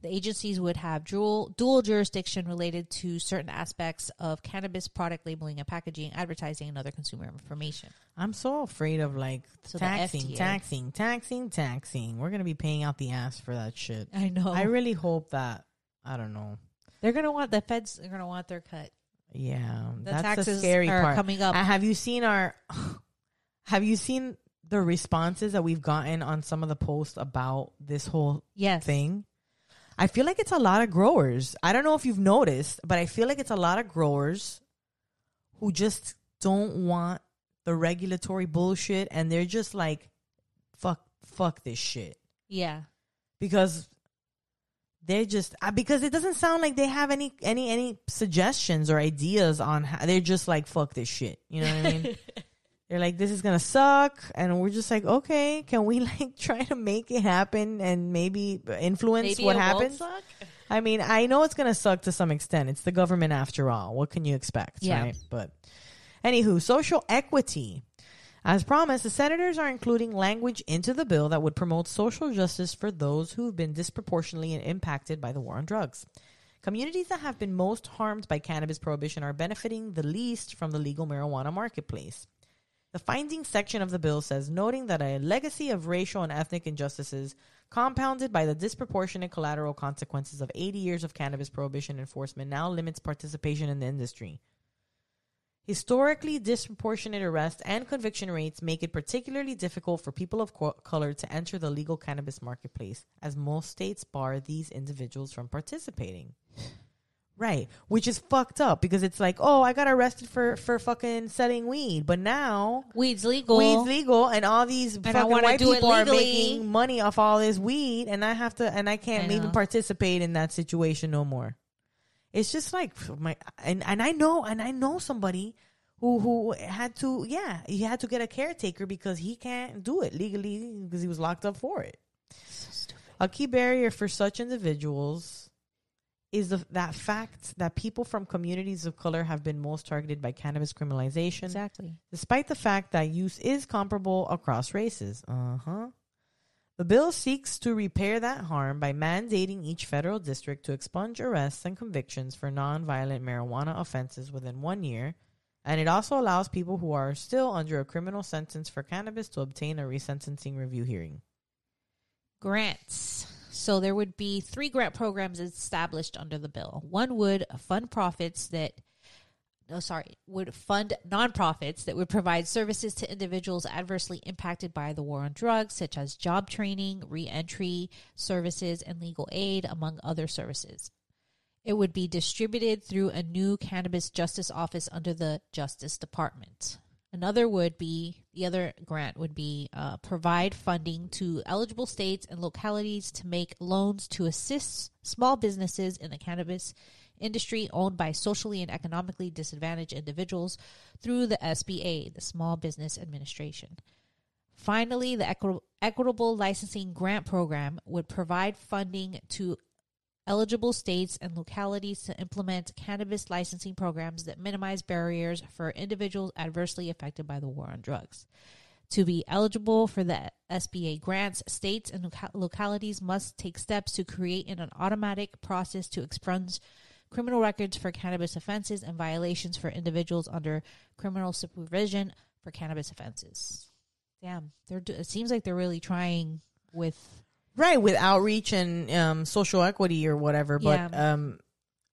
The agencies would have dual, dual jurisdiction related to certain aspects of cannabis product labeling and packaging, advertising, and other consumer information. I'm so afraid of like So taxing, taxing, taxing, taxing. We're gonna be paying out the ass for that shit. I know. I really hope that I don't know. They're gonna want the feds. are gonna want their cut. Yeah, The that's the taxes scary are part. coming up. Uh, have you seen our? [laughs] Have you seen the responses that we've gotten on some of the posts about this whole Yes. thing? I feel like it's a lot of growers. I don't know if you've noticed, but I feel like it's a lot of growers who just don't want the regulatory bullshit and they're just like fuck fuck this shit Yeah. because they're just uh, because it doesn't sound like they have any any any suggestions or ideas on how they're just like fuck this shit you know what i mean [laughs] they're like this is gonna suck. And we're just like okay can we [laughs] like try to make it happen and maybe influence Maybe what happens? i mean i know it's gonna suck to some extent. It's the government after all. What can you expect Yeah. right? But anywho social equity. As promised, the senators are including language into the bill that would promote social justice for those who've been disproportionately impacted by the war on drugs. Communities that have been most harmed by cannabis prohibition are benefiting the least from the legal marijuana marketplace. The findings section of the bill says, noting that a legacy of racial and ethnic injustices compounded by the disproportionate collateral consequences of 80 years of cannabis prohibition enforcement now limits participation in the industry. Historically disproportionate arrest and conviction rates make it particularly difficult for people of co- color to enter the legal cannabis marketplace, as most states bar these individuals from participating. Right, which is fucked up because it's like, oh, I got arrested for for fucking selling weed, but now Weed's legal. weed's legal, and all these I fucking white people are making money off all this weed, and I have to, and I can't I even participate in that situation no more. It's just like my and and I know and I know somebody who who had to yeah he had to get a caretaker because he can't do it legally because he was locked up for it. A key barrier for such individuals is the, that fact that people from communities of color have been most targeted by cannabis criminalization Exactly. despite the fact that use is comparable across races. Uh huh. The bill seeks to repair that harm by mandating each federal district to expunge arrests and convictions for nonviolent marijuana offenses within one year. And it also allows people who are still under a criminal sentence for cannabis to obtain a resentencing review hearing. Grants. So there would be three grant programs established under the bill. One would fund profits that no sorry, would fund nonprofits that would provide services to individuals adversely impacted by the war on drugs, such as job training, reentry services, and legal aid, among other services. It would be distributed through a new cannabis justice office under the Justice Department. Another would be the other grant would be uh, provide funding to eligible states and localities to make loans to assist small businesses in the cannabis industry owned by socially and economically disadvantaged individuals through the SBA, the Small Business Administration. Finally, the Equi- Equitable Licensing Grant Program would provide funding to eligible states and localities to implement cannabis licensing programs that minimize barriers for individuals adversely affected by the war on drugs. To be eligible for the SBA grants, states and loca- localities must take steps to create an automatic process to expunge criminal records for cannabis offenses and violations for individuals under criminal supervision for cannabis offenses. Damn, they're it seems like they're really trying with right with outreach and um, social equity or whatever. But Yeah. um,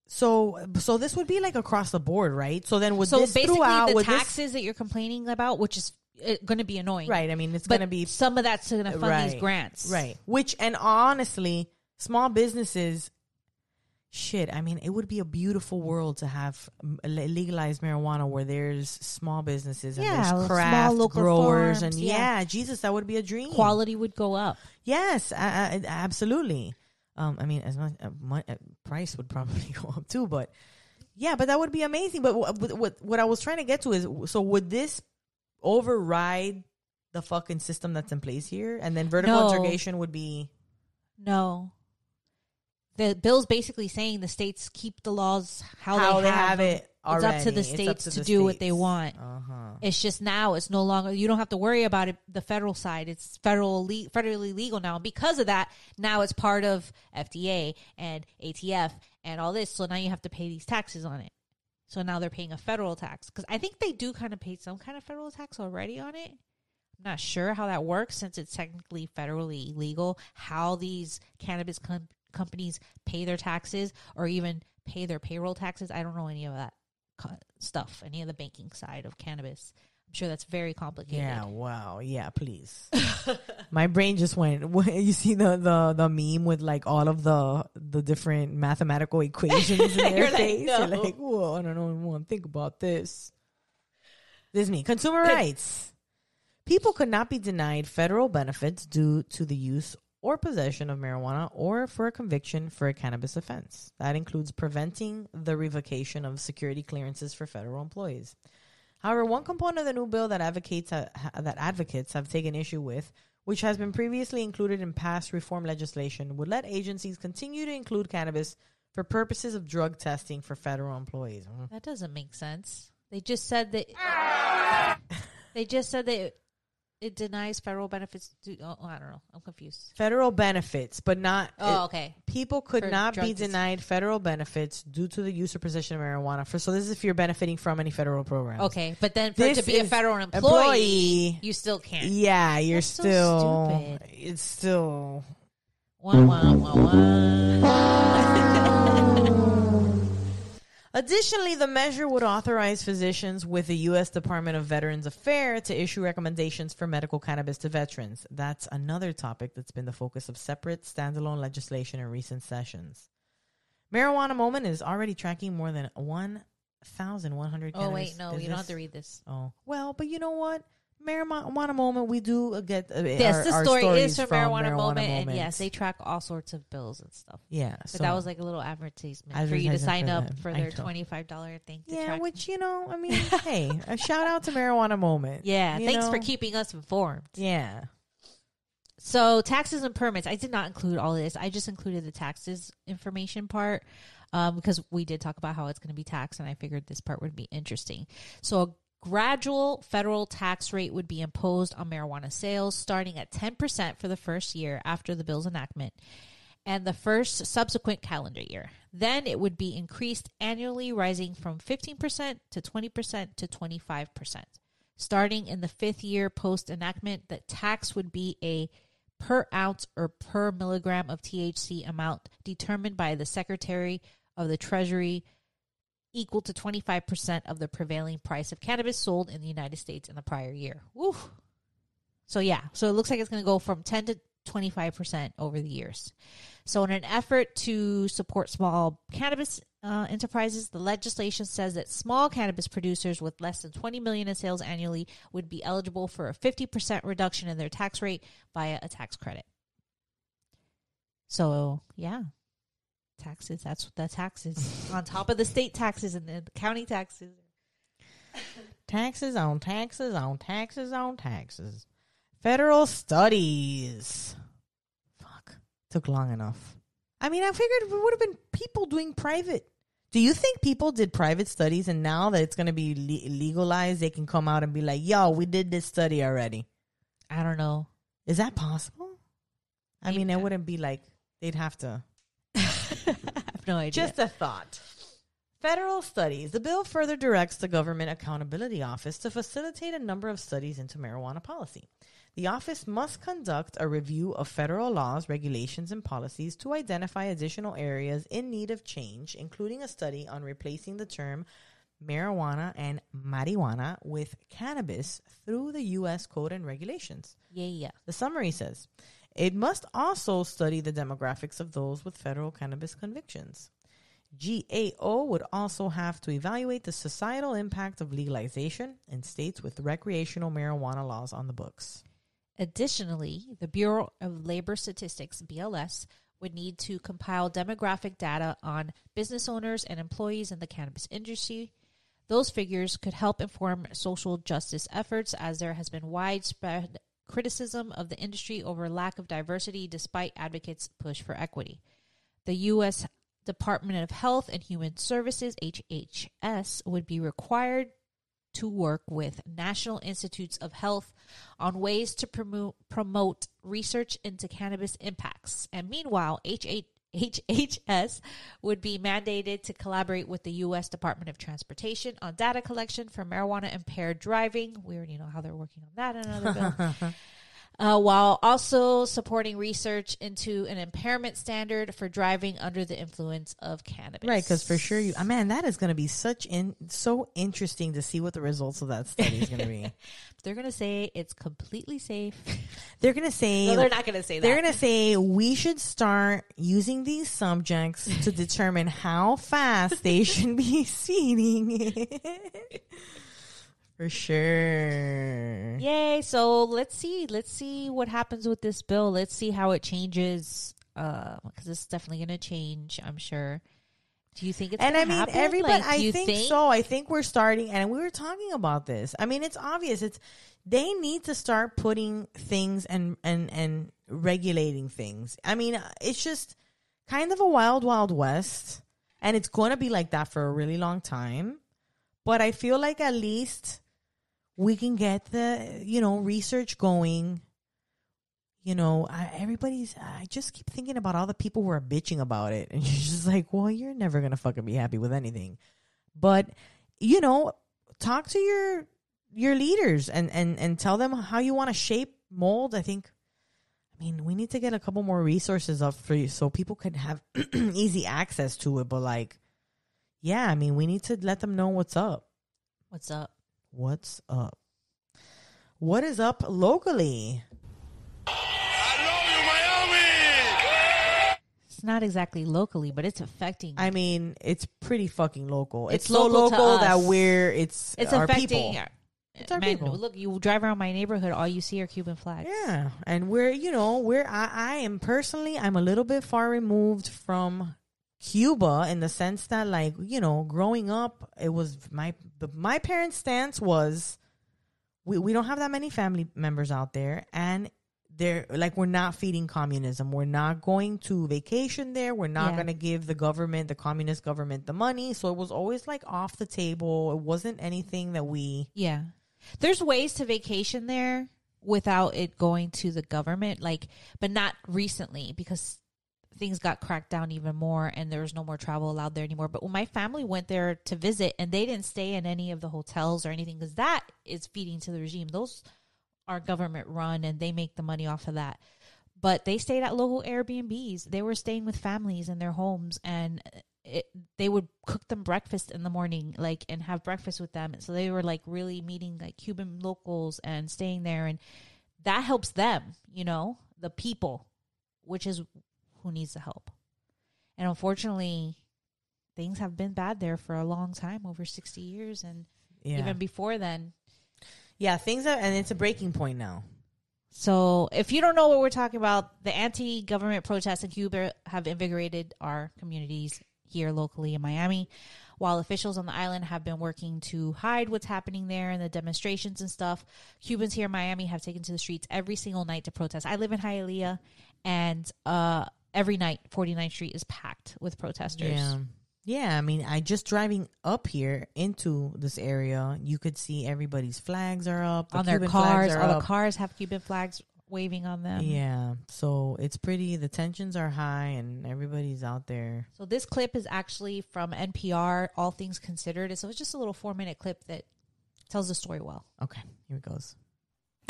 so so this would be like across the board, right? So then would so this basically throughout the would this- taxes that you're complaining about, which is going to be annoying, right? I mean, it's going to be some of that's going to fund right, these grants, right? Which and honestly, small businesses. Shit, I mean, it would be a beautiful world to have legalized marijuana where there's small businesses and Yeah, there's small craft growers farms, and yeah. yeah. Jesus, that would be a dream. Quality would go up. Yes, uh, absolutely. Um, I mean, as much uh, my, uh, price would [laughs] probably go up too, but yeah, but that would be amazing. But what, what what I was trying to get to is, so would this override the fucking system that's in place here, and then vertical No. integration would be No. The bill's basically saying the states keep the laws how, how they, have, them. it. It's up to the already. States to to the do what they want. Uh-huh. It's just now it's no longer you don't have to worry about it the federal side. It's federal le- federally legal now. And because of that, now it's part of FDA and ATF and all this. So now you have to pay these taxes on it. So now they're paying a federal tax because I think they do kind of pay some kind of federal tax already on it. I'm not sure how that works since it's technically federally illegal. How these cannabis com- companies pay their taxes or even pay their payroll taxes. I don't know any of that stuff, any of the banking side of cannabis. I'm sure that's very complicated. Yeah. Wow. Yeah. Please. [laughs] My brain just went. [laughs] You see the the the meme with like all of the the different mathematical equations in [laughs] their like, face. You're no. like, whoa, I don't know. want to think about this. This is me. Consumer rights. People could not be denied federal benefits due to the use or possession of marijuana or for a conviction for a cannabis offense. That includes preventing the revocation of security clearances for federal employees. However, one component of the new bill that advocates uh, that advocates have taken issue with, which has been previously included in past reform legislation, would let agencies continue to include cannabis for purposes of drug testing for federal employees. That doesn't make sense. They just said that. [laughs] they just said that it, it denies federal benefits. To, oh, I don't know. I'm confused. Federal benefits, but not Oh, it- okay. people could For not be testing. denied federal benefits due to the use or possession of marijuana. For so this is if you're benefiting from any federal program. Okay, but then for it This to be a is federal employee, employee. you still can't. Yeah, you're That's so still. stupid. It's still. Wah, wah, wah, wah. [laughs] Additionally, the measure would authorize physicians with the U.S. Department of Veterans Affairs to issue recommendations for medical cannabis to veterans. That's another topic that's been the focus of separate standalone legislation in recent sessions. Marijuana Moment is already tracking more than 1,100 Oh wait, no, you don't have to read this. Oh, well, but you know what? Marijuana Moment, we do get uh, Yes, our, our story is from, from marijuana, moment, and yes, they track all sorts of bills and stuff. yeah, But so that was like a little advertisement for you to sign for up them. for their twenty five dollar thing. To yeah, track. which you know, I mean, [laughs] hey, a shout out to Marijuana Moment. yeah, thanks for keeping us informed. Yeah, So taxes and permits. I did not include all this. I just included the taxes information part um, because we did talk about how it's going to be taxed, and I figured this part would be interesting. So a gradual federal tax rate would be imposed on marijuana sales, starting at ten percent for the first year after the bill's enactment. And the first subsequent calendar year. Then it would be increased annually, rising from 15% to 20% to 25%. Starting in the fifth year post enactment, the tax would be a per ounce or per milligram of THC amount determined by the Secretary of the Treasury equal to 25% of the prevailing price of cannabis sold in the United States in the prior year. Woo. So yeah, so it looks like it's going to go from 10 to 25% over the years. So in an effort to support small cannabis uh, enterprises, the legislation says that small cannabis producers with less than 20 million in sales annually would be eligible for a 50% reduction in their tax rate via a tax credit. So, yeah. Taxes. That's what the taxes [laughs] on top of the state taxes and the county taxes. Taxes on taxes on taxes on taxes. Federal studies. Fuck. Took long enough. I mean, I figured it would have been people doing private. Do you think people did private studies and now that it's going to be le- legalized, they can come out and be like, yo, we did this study already? I don't know. Is that possible? I mean, it wouldn't be like they'd have to. Have no idea. Just a thought. Federal studies. The bill further directs the Government Accountability Office to facilitate a number of studies into marijuana policy. The office must conduct a review of federal laws, regulations, and policies to identify additional areas in need of change, including a study on replacing the term marijuana and marijuana with cannabis through the U.S. Code and regulations. yeah, yeah. The summary says it must also study the demographics of those with federal cannabis convictions. GAO would also have to evaluate the societal impact of legalization in states with recreational marijuana laws on the books. Additionally, the Bureau of Labor Statistics, BLS, would need to compile demographic data on business owners and employees in the cannabis industry. Those figures could help inform social justice efforts as there has been widespread criticism of the industry over lack of diversity despite advocates' push for equity. The U.S. Department of Health and Human Services, HHS, would be required to work with National Institutes of Health on ways to promote, promote research into cannabis impacts. And meanwhile, HH, HHS would be mandated to collaborate with the U.S. Department of Transportation on data collection for marijuana impaired driving. We already know how they're working on that another bill. [laughs] Uh, while also supporting research into an impairment standard for driving under the influence of cannabis. Right, because for sure you, uh, man, that is going to be such in so interesting to see what the results of that study is going to be. [laughs] they're going to say it's completely safe. [laughs] They're going to say No, they're not going to say that. They're going to say we should start using these subjects to [laughs] determine how fast they should be seeding. For sure. Yay! So let's see. Let's see what happens with this bill. Let's see how it changes. Uh, because it's definitely going to change. I'm sure. Do you think it's and I mean, happen? everybody. Like, I you think, so. I think we're starting, and we were talking about this. I mean, it's obvious. It's they need to start putting things and and and regulating things. I mean, it's just kind of a wild, wild west, and it's going to be like that for a really long time. But I feel like at least we can get the you know research going. You know, I, everybody's. I just keep thinking about all the people who are bitching about it, [laughs] and you're just like, well, you're never gonna fucking be happy with anything. But you know, talk to your your leaders and and and tell them how you want to shape mold. I think. I mean, we need to get a couple more resources up for you so people can have [clears throat] easy access to it. But like, yeah, I mean, we need to let them know what's up. What's up? What's up? What is up locally? It's not exactly locally, but it's affecting. I mean, it's pretty fucking local. It's, It's so local to local that we're it's it's our affecting. people. Our, It's our man, people. Look, you drive around my neighborhood, all you see are Cuban flags. Yeah, and we're you know we're I, I am personally I'm a little bit far removed from Cuba in the sense that like you know growing up it was my my parents' stance was we we don't have that many family members out there and they're like we're not feeding communism we're not going to vacation there we're not Yeah. going to give the government the communist government the money so it was always like off the table it wasn't anything that we Yeah. There's ways to vacation there without it going to the government, like, but not recently because things got cracked down even more and there was no more travel allowed there anymore. But when my family went there to visit and they didn't stay in any of the hotels or anything because that is feeding to the regime. Those are government run and they make the money off of that. But they stayed at local Airbnbs. They were staying with families in their homes and it, they would cook them breakfast in the morning, like, and have breakfast with them. So they were like really meeting like Cuban locals and staying there. And that helps them, you know, the people, which is who needs the help. And unfortunately, things have been bad there for a long time over 60 years. And yeah even before then, Yeah, things are, and it's a breaking point now. So, if you don't know what we're talking about, the anti government protests in Cuba have invigorated our communities here locally in Miami. While officials on the island have been working to hide what's happening there and the demonstrations and stuff, Cubans here in Miami have taken to the streets every single night to protest. I live in Hialeah, and uh, every night, 49th Street is packed with protesters. Yeah. Yeah, I mean, I just driving up here into this area, you could see everybody's flags are up the on their Cuban cars, all up. the cars have Cuban flags waving on them. Yeah, so it's pretty. The tensions are high, and everybody's out there. So this clip is actually from NPR, All Things Considered. So it's just a little four minute clip that tells the story well. Okay, here it goes.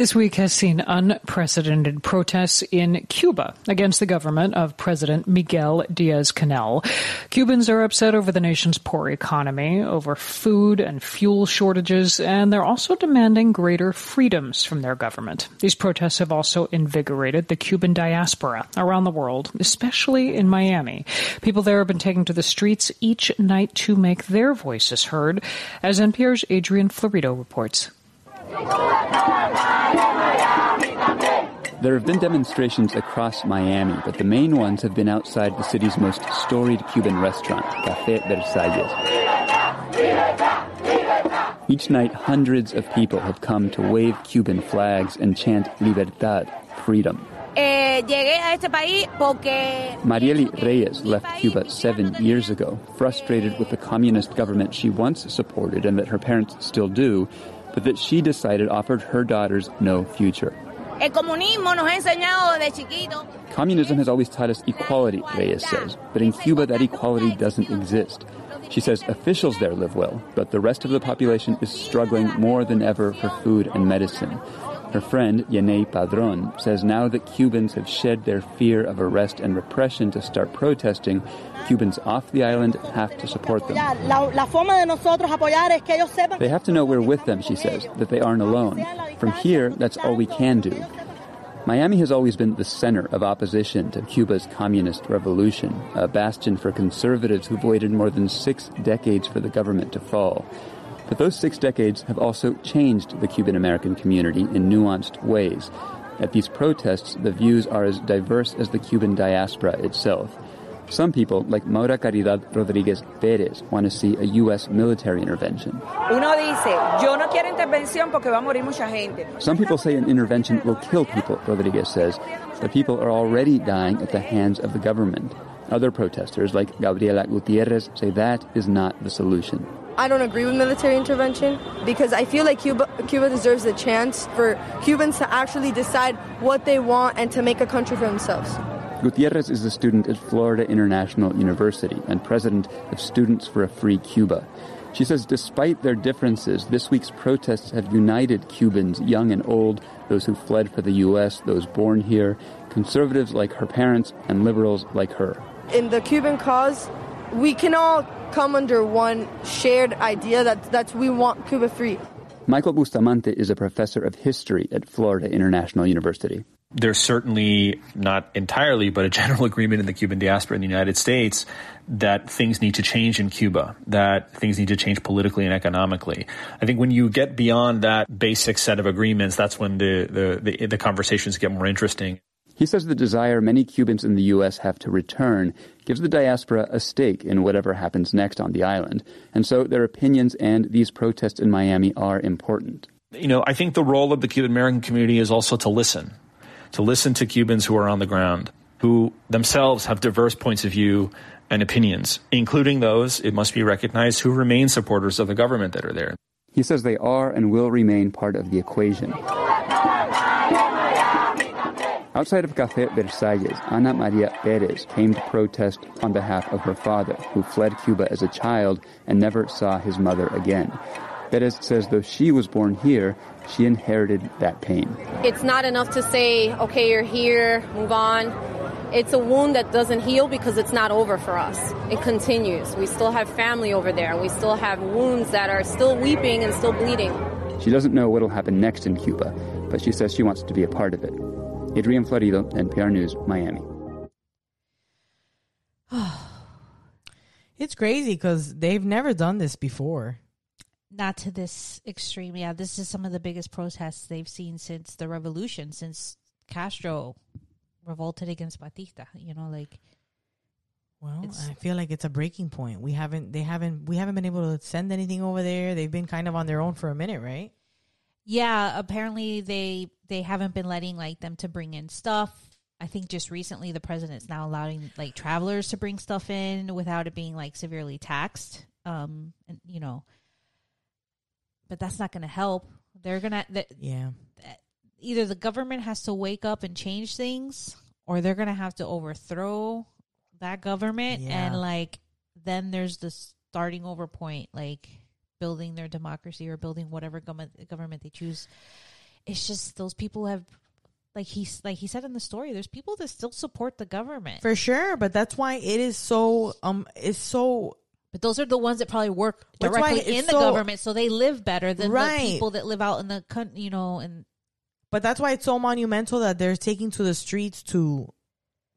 This week has seen unprecedented protests in Cuba against the government of President Miguel Diaz Canel. Cubans are upset over the nation's poor economy, over food and fuel shortages, and they're also demanding greater freedoms from their government. These protests have also invigorated the Cuban diaspora around the world, especially in Miami. People there have been taking to the streets each night to make their voices heard, as NPR's Adrian Florido reports. There have been demonstrations across Miami, but the main ones have been outside the city's most storied Cuban restaurant, Café Versailles. Each night, hundreds of people have come to wave Cuban flags and chant Libertad, freedom. Eh, llegué a este país porque Marieli Reyes left Cuba seven years ago, frustrated with the communist government she once supported and that her parents still do, but that she decided offered her daughters no future. el comunismo nos ha enseñado desde chiquitos. Communism has always taught us equality, Reyes says, but in Cuba that equality doesn't exist. She says officials there live well, but the rest of the population is struggling more than ever for food and medicine. Her friend, Yanei Padron, says now that Cubans have shed their fear of arrest and repression to start protesting, Cubans off the island have to support them. They have to know we're with them, she says, that they aren't alone. From here, that's all we can do. Miami has always been the center of opposition to Cuba's communist revolution, a bastion for conservatives who've waited more than six decades for the government to fall. But those six decades have also changed the Cuban American community in nuanced ways. At these protests, the views are as diverse as the Cuban diaspora itself. Some people, like Maura Caridad Rodriguez Perez, want to see a U.S. military intervention. Uno dice, yo no quiero intervención porque va a morir mucha gente. Some people say an intervention will kill people, Rodriguez says. But people are already dying at the hands of the government. Other protesters, like Gabriela Gutierrez, say that is not the solution. I don't agree with military intervention because I feel like Cuba, Cuba deserves a chance for Cubans to actually decide what they want and to make a country for themselves. Gutierrez is a student at Florida International University and president of Students for a Free Cuba. She says despite their differences, this week's protests have united Cubans, young and old, those who fled for the U.S., those born here, conservatives like her parents, and liberals like her. In the Cuban cause, we can all come under one shared idea that that we want Cuba free. Michael Bustamante is a professor of history at Florida International University. there's certainly not entirely, but a general [laughs] agreement in the Cuban diaspora in the United States that things need to change in Cuba, that things need to change politically and economically. I think when you get beyond that basic set of agreements, that's when the, the, the, the conversations get more interesting. He says the desire many Cubans in the U.S. have to return gives the diaspora a stake in whatever happens next on the island, and so their opinions and these protests in Miami are important. You know, I think the role of the Cuban American community is also to listen, to listen to Cubans who are on the ground, who themselves have diverse points of view and opinions, including those, it must be recognized, who remain supporters of the government that are there. He says they are and will remain part of the equation. Outside of Café Versailles, Ana Maria Perez came to protest on behalf of her father, who fled Cuba as a child and never saw his mother again. Perez says though she was born here, she inherited that pain. It's not enough to say, okay, you're here, move on. It's a wound that doesn't heal because it's not over for us. It continues. We still have family over there. We still have wounds that are still weeping and still bleeding. She doesn't know what'll happen next in Cuba, but she says she wants to be a part of it. Adrian Florido, NPR News, Miami. [sighs] It's crazy because they've never done this before. not to this extreme. Yeah, this is some of the biggest protests they've seen since the revolution, since Castro revolted against Batista. You know, like Well, I feel like it's a breaking point. We haven't, they haven't, we haven't been able to send anything over there. They've been kind of on their own for a minute, right? yeah, apparently they they haven't been letting like them to bring in stuff. I think just recently the president's now allowing like travelers to bring stuff in without it being like severely taxed. Um, and you know, but that's not going to help. They're gonna that Yeah. either the government has to wake up and change things, or they're gonna have to overthrow that government, Yeah. and like then there's the starting over point, like building their democracy or building whatever government government they choose. It's just those people have, like he's like he said in the story, there's people that still support the government, For sure, but that's why it is so um it's so but those are the ones that probably work directly in the so- government, so they live better than Right. the people that live out in the country, you know, and but that's why it's so monumental that they're taking to the streets to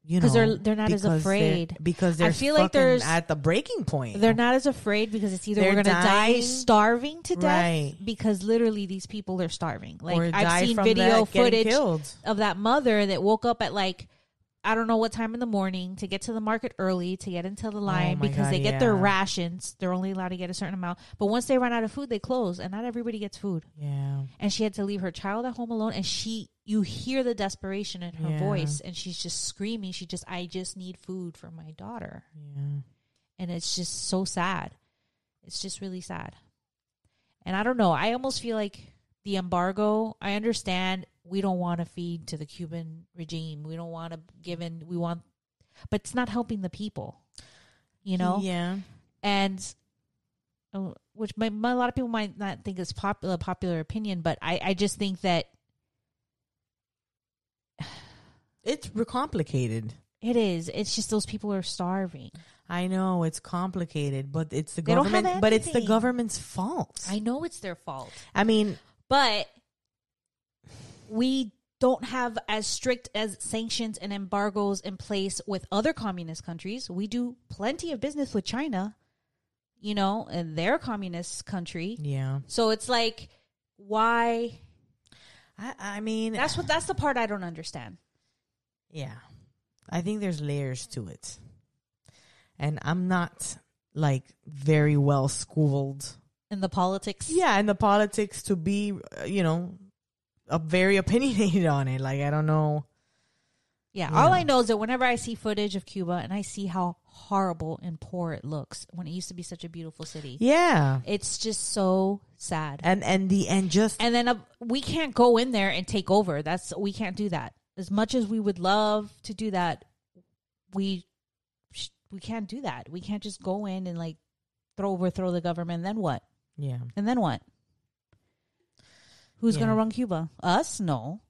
you know 'Cause they're- they're not as because they're- afraid. because I they're feel like there's- at the breaking point. They're not as afraid because it's either They're we're going to die starving to death Right. because literally these people are starving. Like Or I've seen video footage killed. of that mother that woke up at like I don't know what time in the morning to get to the market early to get into the oh line Oh because God, they get their rations. They're only allowed to get a certain amount. But once they run out of food, they close and not everybody gets food. Yeah. And she had to leave her child at home alone and she you hear the desperation in her Yeah. voice and she's just screaming. She just I just need food for my daughter Yeah. and it's just so sad. It's just really sad. And I don't know. I almost feel like the embargo. I understand we don't want to feed to the Cuban regime. We don't want to give in. We want, but it's not helping the people. You know. Yeah. And uh, which my, my, a lot of people might not think is popular popular opinion, but I I just think that It's complicated. it is. It's just those people are starving. I know it's complicated, but it's the They government. But it's the government's fault. I know it's their fault. I mean, but we don't have as strict as sanctions and embargoes in place with other communist countries. We do plenty of business with China, you know, and their communist country. yeah. So it's like, why? I, I mean, That's what. That's the part I don't understand. Yeah. I think there's layers to it. And I'm not like very well schooled. In the politics, Yeah, in the politics to be, uh, you know, a very [laughs] opinionated on it. Like I don't know. Yeah, Yeah. all I know is that whenever I see footage of Cuba and I see how horrible and poor it looks when it used to be such a beautiful city, Yeah. it's just so sad. And and the and just And then uh, we can't go in there and take over. That's we can't do that. As much as we would love to do that, we we can't do that. We can't just go in and like throw overthrow the government. And then what? yeah. And then what? Who's Yeah. gonna run Cuba? Us? No.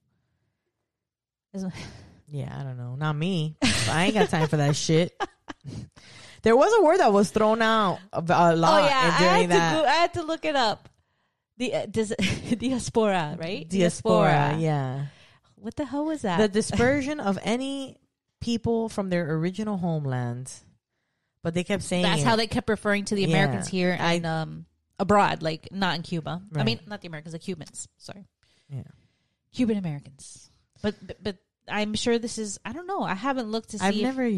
[laughs] Yeah, I don't know. Not me. I ain't got time for that shit. [laughs] There was a word that was thrown out a, a lot oh yeah, I during had that to go, I had to look it up. The uh, dis- [laughs] diaspora, right? diaspora. Yeah. What the hell was that? the dispersion of any people from their original homeland. But they kept saying That's it. how they kept referring to the Yeah. Americans here and um, abroad, like not in Cuba. I mean, not the Americans, the Cubans. Sorry, Yeah. Cuban Americans. But, but but I'm sure this is. I don't know. I haven't looked to see I've if, never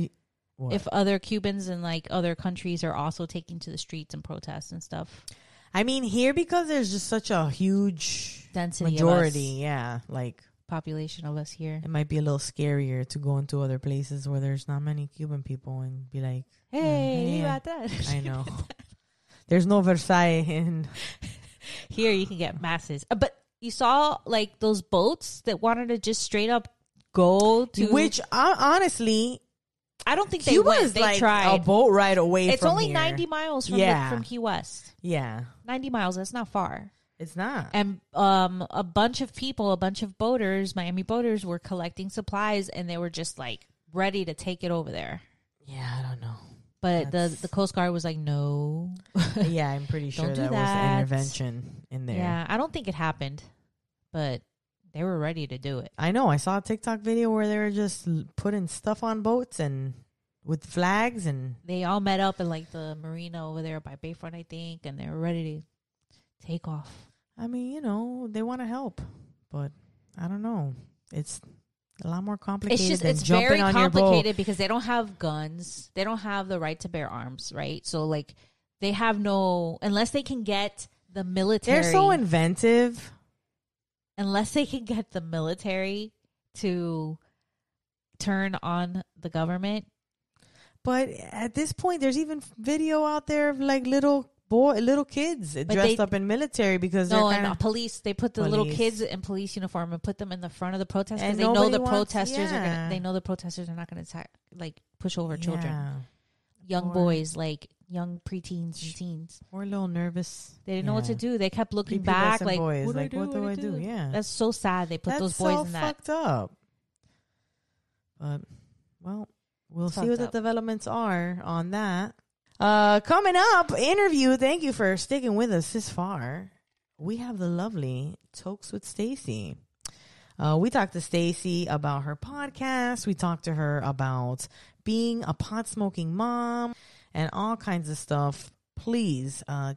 what? if other Cubans in like other countries are also taking to the streets and protests and stuff. I mean here because there's just such a huge Density majority, yeah. Like population of us here. it might be a little scarier to go into other places where there's not many Cuban people and be like, Hey, you yeah. that? [laughs] I [laughs] know. [laughs] there's no Versailles in Here you can get masses. Uh, But you saw like those boats that wanted to just straight up go to which uh, honestly I don't think they Cuba went. is They like tried. a boat ride away from. it's only here. 90 miles from Yeah. the, from Key West. Yeah. 90 miles. That's not far. It's not. And um, a bunch of people, a bunch of boaters, Miami boaters, were collecting supplies, and they were just like ready to take it over there. yeah, I don't know. But the That's- the Coast Guard was like, no. [laughs] yeah, I'm pretty [laughs] sure that, was that. an intervention in there. Yeah, I don't think it happened, but they were ready to do it. I know. I saw a TikTok video where they were just putting stuff on boats and with flags and They all met up in like the marina over there by Bayfront, I think, and they were ready to take off. I mean, you know, they want to help, but I don't know. It's a lot more complicated. It's just it's very complicated because they don't have guns. They don't have the right to bear arms, right? So like they have no unless they can get the military. They're so inventive. unless they can get the military to turn on the government. But at this point, there's even video out there of like little boy, little kids dressed they- up in military because No, they're and uh, police. They put the little kids in police uniform and put them in the front of the protest because And they know the wants- protesters are gonna. They know the protesters are not going to attack, like push over children, Yeah. young Or- boys, like young preteens and teens. We're a little nervous. They didn't know what to do. They kept looking Prepubescent back, like, boys, what do I like, do? what do I do? Yeah. that's so sad. They put That's those boys so in that. fucked up. But well, we'll It's see what fucked the developments are on that. Uh, coming up, interview. Thank you for sticking with us this far. We have the lovely Tokes with Stacy. Uh, we talked to Stacy about her podcast. We talked to her about being a pot smoking mom and all kinds of stuff. Please, uh,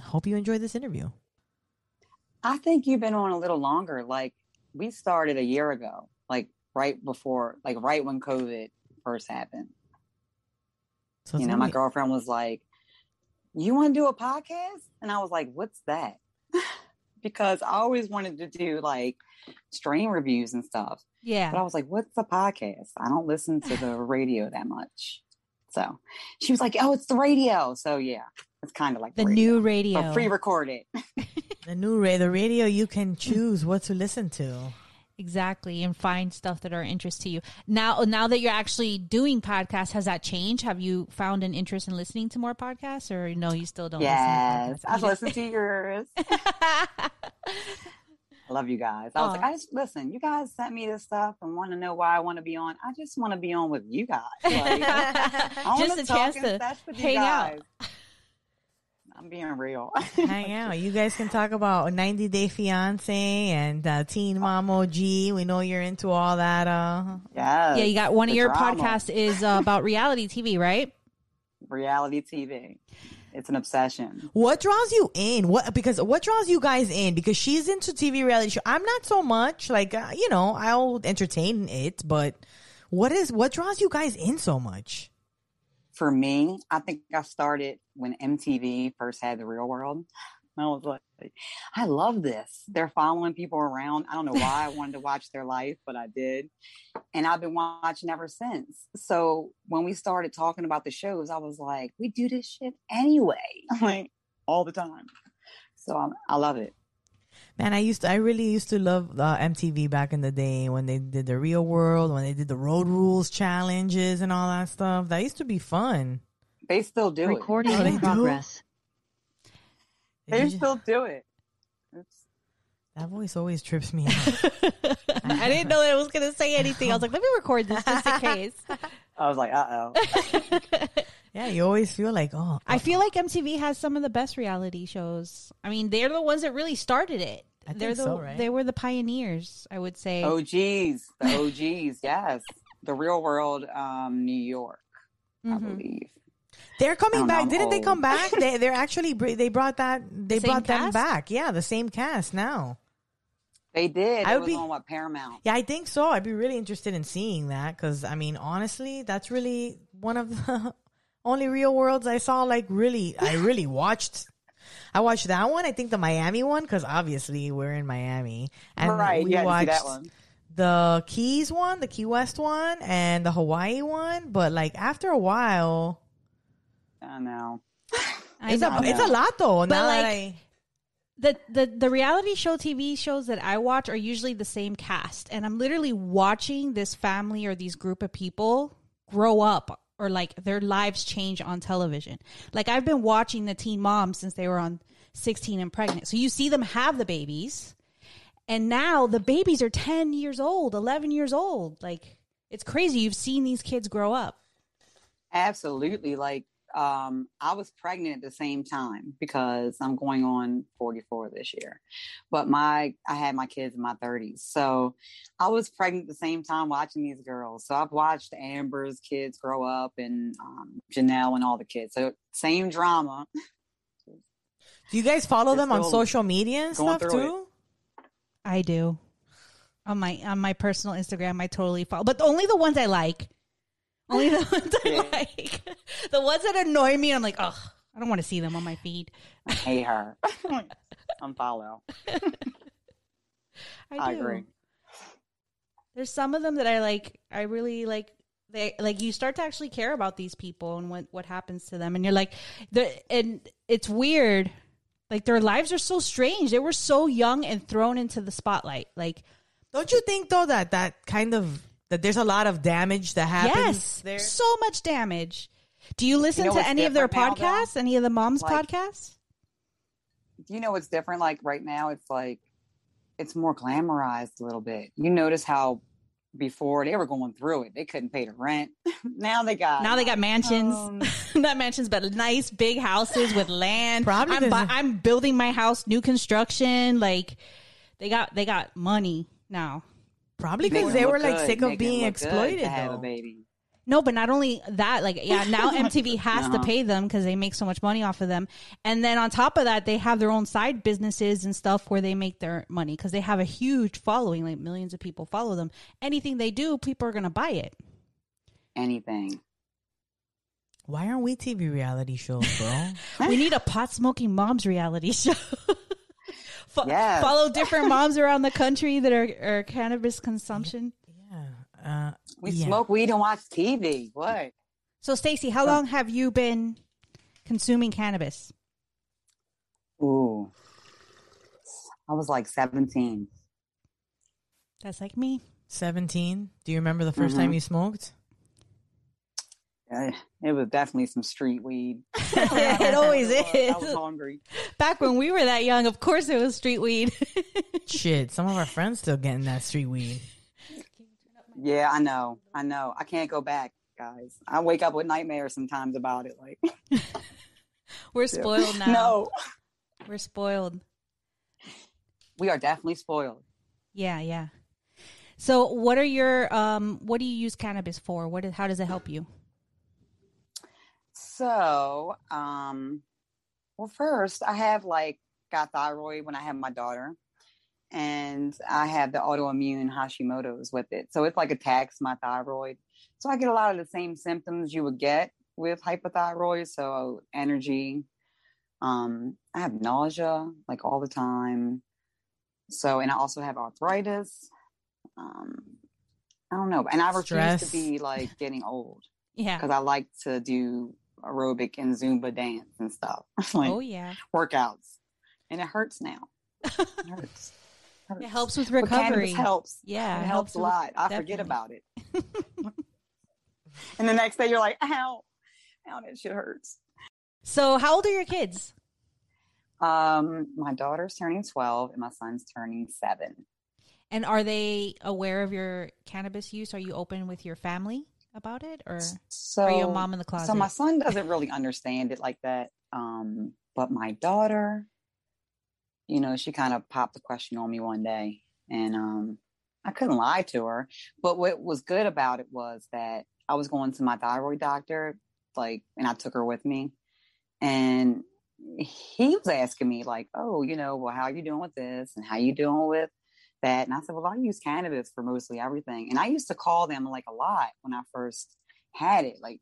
hope you enjoy this interview. I think you've been on a little longer. Like we started a year ago, like right before, like right when COVID first happened. So you know, my girlfriend was like, "You want to do a podcast?" And I was like, "What's that?" [laughs] because I always wanted to do like strain reviews and stuff. Yeah. But I was like, "What's a podcast?" I don't listen to the [laughs] radio that much. So she was like, "Oh, it's the radio." So yeah, it's kind of like The radio, new radio. but pre-recorded. [laughs] The new radio, the radio you can choose what to listen to. Exactly, and find stuff that are interest to you. Now, oh, now that you're actually doing podcasts, has that changed? Have you found an interest in listening to more podcasts, or no, you still don't? Yes, listen to I've listened to yours. [laughs] I love you guys. I was like, I just listen. You guys sent me this stuff and want to know why I want to be on. I just want to be on with you guys. Like, [laughs] I Just wanna a talk chance and to with you hang out. Guys. I'm being real. [laughs] Hang out. You guys can talk about 90 Day Fiance and uh, Teen Mom OG. We know you're into all that. Uh, yeah, yeah, you got one of your drama. podcasts is uh, about [laughs] reality TV, right? reality TV. It's an obsession. What draws you in? What because what draws you guys in? Because she's into TV reality show. I'm not so much. Like uh, you know, I'll entertain it, but what is what draws you guys in so much? For me, I think I started when MTV first had the Real World. I was like, I love this. They're following people around. I don't know why I wanted to watch their life, but I did. And I've been watching ever since. So when we started talking about the shows, I was like, we do this shit anyway, [laughs] like all the time. So I'm, I love it. Man, I used to, I really used to love uh, MTV back in the day when they did the Real World, when they did the Road Rules challenges and all that stuff. That used to be fun. They still do Recording it. Oh, they in do? progress. They you- still do it. It's, That voice always trips me out. [laughs] I didn't know that I was going to say anything. I was like, let me record this just in [laughs] case. I was like, uh oh. [laughs] yeah, you always feel like, oh, I feel like MTV has some of the best reality shows. I mean, they're the ones that really started it. I they're think the so, right? they were the pioneers, I would say. OGs, the [laughs] OGs, yes. The real world, um, New York, I Mhm. believe. They're coming don't know, back. Didn't they come back? [laughs] they they're actually they brought that they same brought them back. Yeah, the same cast now. They did. I it would was be- on what Paramount. Yeah, I think so. I'd be really interested in seeing that because I mean, honestly, that's really one of the only real worlds I saw. Like, really, I [laughs] really watched. I watched that one. I think the Miami one because obviously we're in Miami, and Right, we you had see watched that one. the Keys one, the Key West one, and the Hawaii one. But like after a while, I know. I it's know. a it's a lot though. But now that like I- the, the the reality show TV shows that I watch are usually the same cast, and I'm literally watching this family or these group of people grow up or like their lives change on television. Like I've been watching the Teen Moms since they were on 16 and pregnant, so you see them have the babies, and now the babies are 10 years old, 11 years old. Like it's crazy. You've seen these kids grow up. Absolutely. Like, um, I was pregnant at the same time because I'm going on 44 this year. But my I had my kids in my 30s. So I was pregnant at the same time watching these girls. So I've watched Amber's kids grow up and um, Jenelle and all the kids. So same drama. Do you guys follow They're them on social media and stuff through too? I do. On my on my personal Instagram, I totally follow, but only the ones I like. Only the ones I like. The ones that annoy me, I'm like, ugh, I don't want to see them on my feed. I hate her. [laughs] Unfollow. [laughs] I, I agree. There's some of them that I like. I really like. They like you start to actually care about these people and what what happens to them, and you're like, the and it's weird. Like their lives are so strange. They were so young and thrown into the spotlight. Like, Don't you think though that that kind of that there's a lot of damage that happens yes, there? so much damage. Do you listen know to any of their different now, podcasts? Any of the moms' Like- podcasts? Do you know what's different? Like right now, it's like it's more glamorized a little bit. You notice how before they were going through it, they couldn't pay the rent. [laughs] now they got Now they got mansions. Um, [laughs] Not mansions, but nice big houses with land. Probably I'm, bu- I'm building my house, new construction. Like they got they got money now. Probably because they were like good, sick of being exploited to have a baby. No, but not only that, like yeah, now [laughs] MTV has to Uh-huh. pay them because they make so much money off of them, and then on top of that, they have their own side businesses and stuff where they make their money because they have a huge following, like millions of people follow them. Anything they do, people are gonna buy it. Anything. Why aren't we TV reality shows, bro? [laughs] we need a pot smoking moms reality show. [laughs] Fo- Yes. Follow [laughs] different moms around the country that are, are cannabis consumption. Yeah. Uh, We yeah. smoke weed and watch TV. What? So, Stacy, how long have you been consuming cannabis? Ooh. I was like 17. That's like me. Seventeen. Do you remember the 1st time Mhm. you smoked? Uh, It was definitely some street weed. [laughs] [laughs] it always is. I was is. hungry. Back when we were that young, of course it was street weed. [laughs] Shit, some of our friends still getting that street weed. Yeah, I know. I know. I can't go back, guys. I wake up with nightmares sometimes about it. Like, we're spoiled now. no, We're spoiled. we are definitely spoiled. Yeah, yeah. So, what are your um? What do you use cannabis for? What? Is, how does it help you? So, um, well, first, I have like got thyroid when I had my daughter, and I have the autoimmune Hashimoto's with it. So it's like attacks my thyroid. So I get a lot of the same symptoms you would get with hypothyroid. So energy, um, I have nausea like all the time. So, and I also have arthritis. Um, I don't know, and I refuse Stress. to be like getting old [laughs] Yeah. because I like to do aerobic and Zumba dance and stuff, [laughs] like oh yeah. workouts, and it hurts now. It [laughs] hurts. It helps with recovery. helps. Yeah, it it helps helps a with- lot. I forget about it, [laughs] and the next day you're like, "Ow, ow, that shit hurts." So, how old are your kids? Um, my daughter's turning twelve, and my son's turning seven. And are they aware of your cannabis use? Are you open with your family about it, or So are you a mom in the closet? So my son doesn't really understand it like that. Um, but my daughter, you know, she kind of popped the question on me one day, and um, I couldn't lie to her. But what was good about it was that I was going to my thyroid doctor, like, and I took her with me, and he was asking me like, "Oh, you know, well, how are you doing with this, and how you doing with that?" And I said, "Well, I use cannabis for mostly everything." And I used to call them like a lot when I first had it, like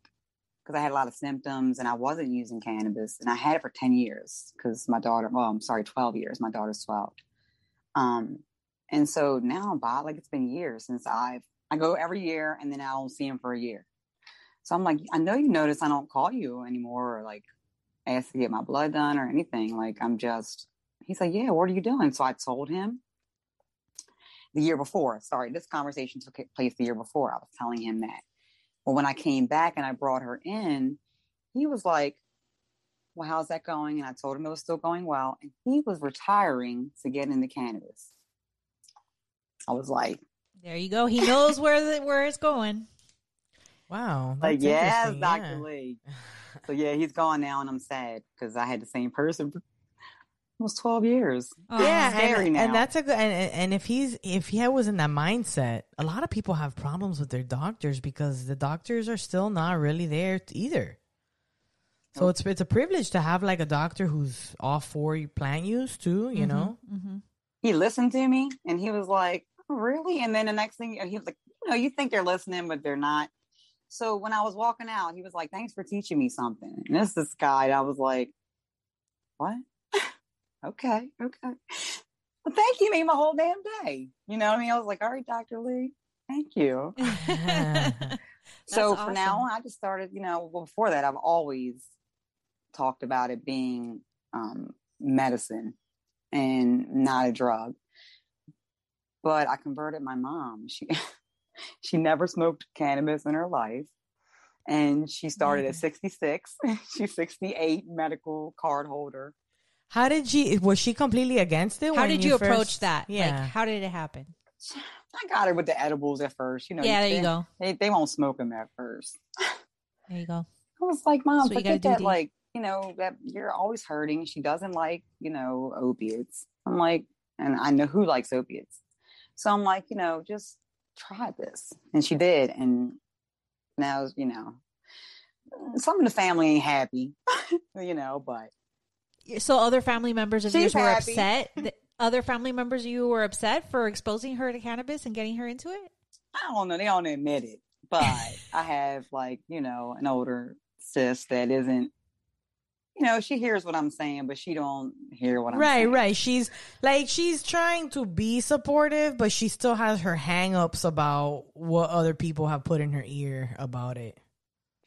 because I had a lot of symptoms and I wasn't using cannabis, and I had it for ten years because my daughter, well, I'm sorry, twelve years. My daughter's twelve. Um, and so now, I'm Bob, like it's been years since I've I go every year, and then I don't see him for a year. So I'm like, I know you notice I don't call you anymore, or like ask to get my blood done or anything. Like I'm just. He's like, yeah, what are you doing? So I told him the year before. Sorry, this conversation took place the year before. I was telling him that. Well, when I came back and I brought her in, he was like, Well, how's that going? And I told him it was still going well. And he was retiring to get into cannabis. I was like, there you go. He knows where the, where it's going. Wow. like that's yes, interesting, Dr. yeah. Lee. [laughs] So yeah, he's gone now and I'm sad because I had the same person for almost 12 years. yeah, scary and, now. and that's a good. And, and and if he's if he was in that mindset, a lot of people have problems with their doctors because the doctors are still not really there either. So it's it's a privilege to have like a doctor who's all for plant use too. You know. Mm-hmm. he listened to me and he was like, "Oh, really? And then the next thing he was like, you know, you think they're listening, but they're not. So when I was walking out, he was like, thanks for teaching me something. And this is this guy, I was like, what? Okay, okay. Well, thank you. You made my whole damn day. You know what I mean? I was like, all right, Dr. Lee, thank you. [laughs] [laughs] so That's for now I just started, you know, well, before that, I've always talked about it being um, medicine and not a drug. But I converted my mom. She [laughs] she never smoked cannabis in her life. And she started at 66. She's 68, medical card holder. How did she? Was she completely against it? How when did you, approach first- that? Yeah. Like, how did it happen? I got her with the edibles at first. You know, Yeah, there you they- go. They, they won't smoke them at first. [laughs] There you go. I was like, Mom, That's what you gotta forget that. Dee. Like, you know, that you're always hurting. She doesn't like, you know, opiates. I'm like, and I know who likes opiates. So I'm like, you know, just try this. And she did. And now, you know, some of the family ain't happy, [laughs] you know, but So other family members of She's yours were happy. upset. [laughs] The other family members of you were upset for exposing her to cannabis and getting her into it. I don't know. They don't admit it, but [laughs] I have like you know an older sis that isn't. You know, she hears what I'm saying, but she don't hear what I'm Right, saying. right. Right she's like she's trying to be supportive, but she still has her hang-ups about what other people have put in her ear about it.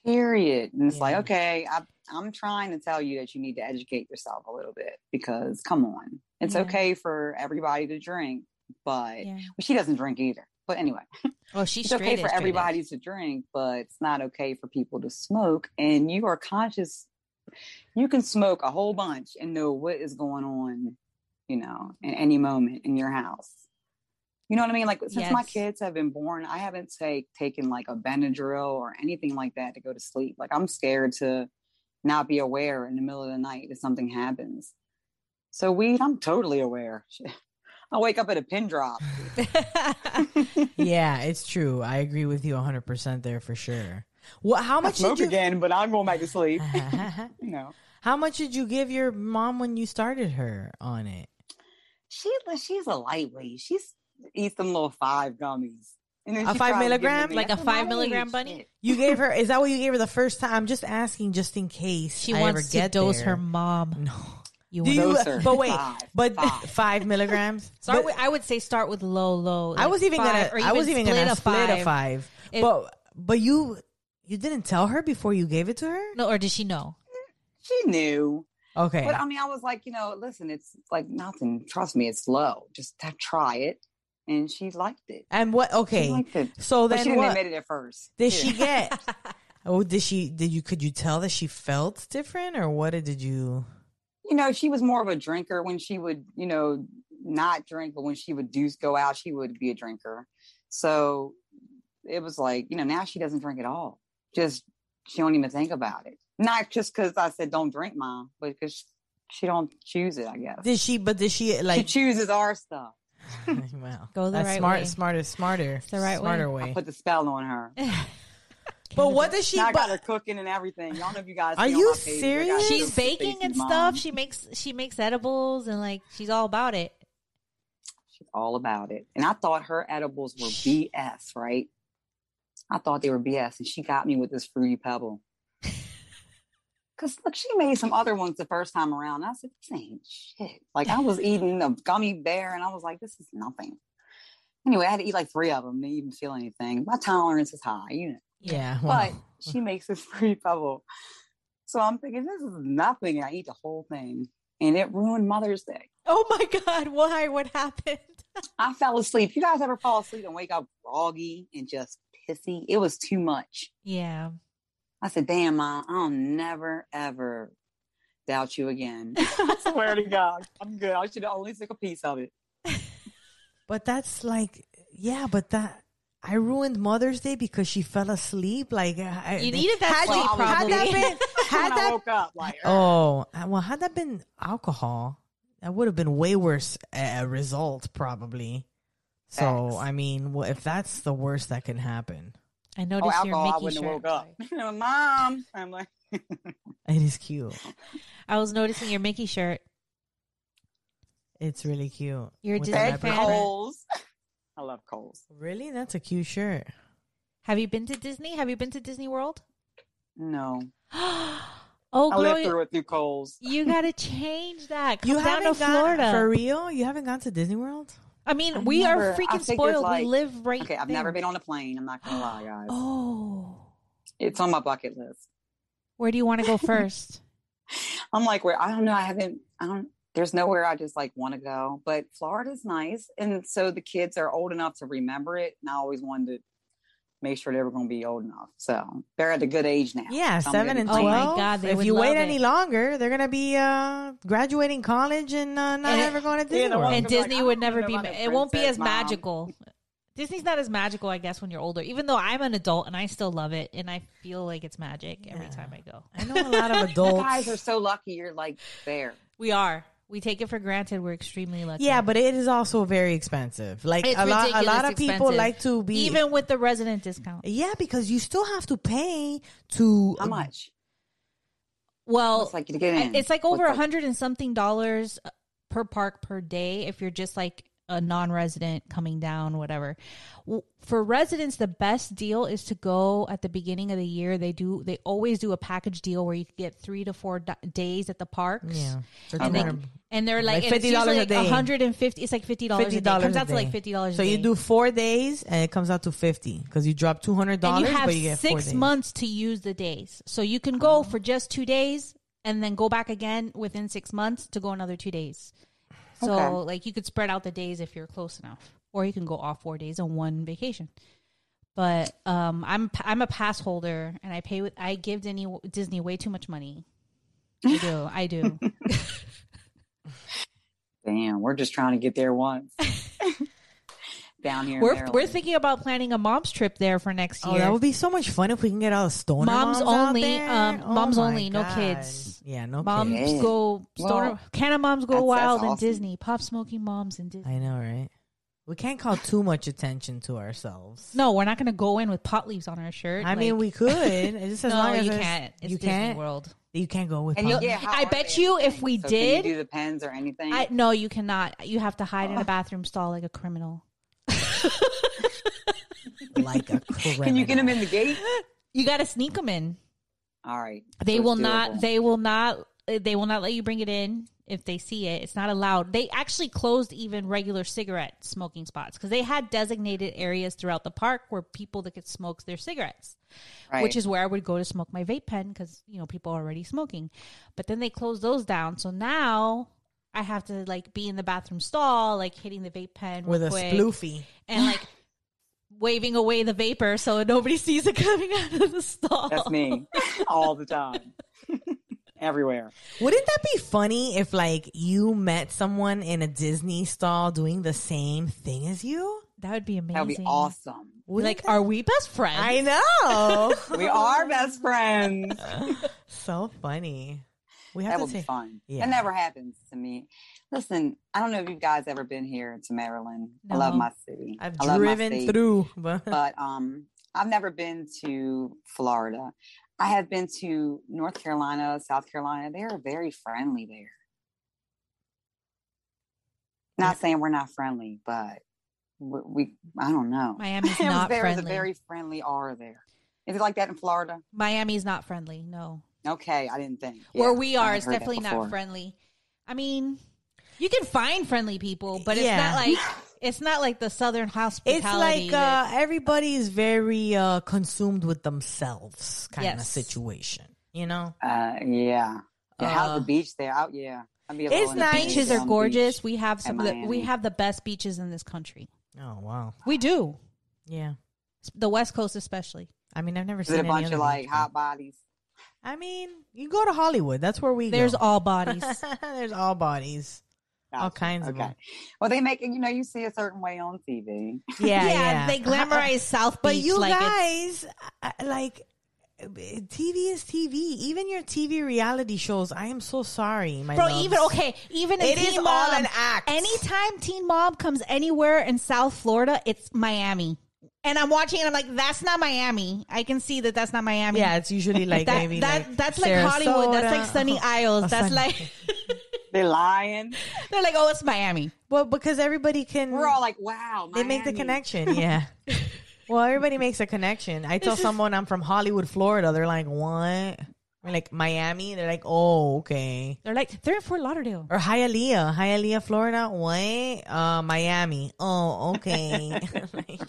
Period. And it's like, okay, I, I'm trying to tell you that you need to educate yourself a little bit because, come on, it's Yeah. okay for everybody to drink, but Yeah. well, she doesn't drink either. But anyway, [laughs] well, she's it's okay for everybody to drink, but it's not okay for people to smoke. And you are conscious. You can smoke a whole bunch and know what is going on, you know, in any moment in your house. You know what I mean? Like since my kids have been born, I haven't take taken like a Benadryl or anything like that to go to sleep. Like I'm scared to not be aware in the middle of the night if something happens. So weed, I'm totally aware. [laughs] I wake up at a pin drop. [laughs] yeah, it's true. I agree with you 100% there for sure. What how I much smoke did you again, but I'm going back to sleep. [laughs] you know. How much did you give your mom when you started her on it? She she's a lightweight. She's eats them little five gummies. And A five tries to give them milligram? Like a five milligram bunny? Shit. You gave her [laughs] is that what you gave her the first time? I'm just asking just in case She I wants ever to get dose there. her mom. No. You Do want you, Dose her. but wait, Five. but [laughs] Five. five, milligrams. [laughs] Start But with, I would say start with low, low. I was even five, gonna, or I was even gonna a split five. a five. If- but but you you didn't tell her before you gave it to her. No, or did she know? She knew. Okay, But I mean, I was like, you know, listen, it's like nothing. Trust me, it's low. Just try it. And she liked it. and what? She Okay, liked it. so But then she didn't what? admit it at first. Did Yeah. she get? [laughs] oh, did she? Did you? Could you tell that she felt different, or what did you? you know, she was more of a drinker when she would, you know, not drink, but when she would do go out, she would be a drinker. So it was like, you know, now she doesn't drink at all. Just she don't even think about it. Not just because I said don't drink, mom, but because she don't choose it. I guess Did she? But did she like? she chooses our stuff. [laughs] wow, Go the that's right smart, way. smarter, smarter, the right way. smarter I way. put the spell on her. [laughs] But what does she? Now I got her cooking and everything. Y'all know if you guys. Are you my page, I got serious? She's baking and mom. stuff. She makes she makes edibles and like she's all about it. She's all about it. And I thought her edibles were BS, right? I thought they were BS. And she got me with this fruity pebble. Cause look, she made some other ones the first time around. I said, this ain't shit. Like I was [laughs] eating a gummy bear and I was like, this is nothing. Anyway, I had to eat like three of them to even feel anything. My tolerance is high, you know. yeah, But [laughs] she makes this [laughs] fruity pebble. So I'm thinking, this is nothing. And I eat the whole thing. And it ruined Mother's Day. Oh my god! Why? What happened? I fell asleep. You guys ever fall asleep and wake up groggy and just pissy? It was too much. Yeah. I said, damn, mom, I'll never, ever doubt you again. [laughs] I swear to God. [laughs] I'm good. I should have only took a piece of it. [laughs] but that's like, yeah, but that. I ruined Mother's Day because she fell asleep. Like I, You needed that had, sleep, you- had that probably. been, had when I that woke up, like, Oh, uh, well, had that been alcohol, that would have been way worse uh, result probably. So, Facts. I mean, well, if that's the worst that can happen, I oh, noticed your alcohol, I Mickey wouldn't have shirt. woke up. [laughs] Mom, I'm like, [laughs] It is cute. [laughs] I was noticing your Mickey shirt. It's really cute. You're a With the Disney fan? print. Kohl's. I love Kohl's. Really? That's a cute shirt. Have you been to Disney? Have you been to Disney World? No. [gasps] Oh, oh, I girl, lived you, through it through Kohl's. you gotta change that. Come You down haven't to gone Florida. for real? You haven't gone to Disney World? I mean, I've we never- are freaking spoiled. like- we live right Okay, I've there. never been on a plane. I'm not gonna lie, guys. Oh, It's on my bucket list. where do you want to go [laughs] first? I'm like, where I don't know. I haven't. I don't. There's nowhere I just like want to go. But Florida's nice, and so the kids are old enough to remember it. And I always wanted to make sure they were going to be old enough. So they're at a good age now. Yeah, So seven and be Oh my twelve. God, they if would you wait love any longer, they're gonna be uh, graduating college and uh, not And- ever going to Disney Yeah, World. and I'll like, Disney would never be. about It won't be as Mom. magical. Disney's not as magical, I guess, when you're older. Even though I'm an adult and I still love it, and I feel like it's magic every time I go. I know a lot of [laughs] You adults. guys are so lucky. You're like there. We are. We take it for granted. We're extremely lucky. Yeah, but it is also very expensive. Like It's a lot, a lot of people like to be even with the resident discount. Yeah, because you still have to pay to How much? Well, It's like to get in. it's like over a hundred and something dollars uh, per park per day if you're just like a non-resident coming down whatever for residents the best deal is to go at the beginning of the year they do they always do a package deal where you get three to four d- days at the parks Yeah, and, they, and they're like, Like it's $50 usually a like day. 150 it's like $50 a fifty day dollars. comes out to like $50 So a you do four days, and it comes out to fifty because you drop two hundred dollars, you have but you get six months to use the days. So you can go oh. for just two days and then go back again within six months to go another two days. So Okay. like you could spread out the days if you're close enough, or you can go off four days on one vacation. But um, I'm I'm a pass holder and I pay with I give Disney Disney way too much money. I do, I do. [laughs] [laughs] Damn, we're just trying to get there once. [laughs] Down here. we're we're thinking about planning a mom's trip there for next year. Oh, year. that would be so much fun if we can get all the stoner Moms moms, out only, there. um, Oh moms my only, no kids. Yeah, no moms kids. kids. go stoner. Well, Can of moms go that's- that's wild in. Disney? Pot smoking moms in Disney. I know, right? We can't call too much attention to ourselves. No, we're not going to go in with pot leaves on our shirt. I mean, we could. It's just as [laughs] no, long as you it's- can't. It's you Disney can't. World. You can't go with. And you, yeah, I bet you if we So did- can you do the pens or anything. I no, you cannot. You have to hide in a bathroom stall like a criminal. [laughs] like a criminal. can you get them in the gate? You got to sneak them in. All right. They So will doable. not. They will not. They will not let you bring it in if they see it. It's not allowed. They actually closed even regular cigarette smoking spots because they had designated areas throughout the park where people that could smoke their cigarettes, Right. which is where I would go to smoke my vape pen because you know people are already smoking. But then they closed those down, so now I have to like be in the bathroom stall, like hitting the vape pen with real a quick sploofy. and like. Waving away the vapor so nobody [laughs] sees it coming out of the stall. That's me all the time. [laughs] Everywhere. Wouldn't that be funny if like you met someone in a Disney stall doing the same thing as you? That would be amazing. That would be awesome. Wouldn't like, that- are we best friends? I know. [laughs] We are best friends. so funny. We have That to would be fun. Yeah. It never happens to me. Listen, I don't know if you guys ever been here to Maryland. I love my city. I've I driven through, but [laughs] but um I've never been to Florida. I have been to North Carolina, South Carolina. They are very friendly there. Not saying we're not friendly, but we, we I don't know. [laughs] Miami's not there was a friendly. very friendly aura there. Is it like that in Florida? Miami's not friendly. No, Okay, I didn't think. where Yeah, we are is definitely not friendly. I mean, you can find friendly people, but it's Yeah. not like it's not like the Southern hospitality. it's like that- uh, everybody is very uh, consumed with themselves kind of Yes. situation. You know, Uh, yeah. yeah how's Uh, the beach there? Out, yeah. I'd be a It's nice. intimidated beaches are the gorgeous. beach We have some. Of the, we have the best beaches in this country. oh wow, We do. yeah. The West Coast, especially. I mean, I've never Is seen it a any bunch other of like beach, hot bodies? I mean, you go to Hollywood. That's where we. Go There's go. all [laughs] bodies. There's all bodies. All Gotcha. kinds of okay. them. Well, they make it. You know, you see a certain way on TV. [laughs] Yeah, yeah. They glamorize [laughs] South Beach, But you like guys, uh, like, TV is TV. Even your TV reality shows. I am so sorry, my Bro, loves. even okay, even it is It Teen is all an act. Anytime Teen Mom comes anywhere in South Florida, it's Miami. And I'm watching and I'm like, that's not Miami. I can see that that's not Miami. Yeah, it's usually like that, maybe that like that's like Hollywood. That's like Sunny [laughs] Isles. Oh, That's Sunny- like [laughs] They're lying. they're like, oh, it's Miami. Well, because everybody can. We're all like, wow. they make the connection. [laughs] Yeah. well, everybody makes a connection. I tell someone I'm from Hollywood, Florida. They're like, what? We're like Miami. They're like, oh, okay. They're like, they're in Fort Lauderdale. Or Hialeah, Hialeah, Florida. What? Uh, Miami. Oh, okay. like,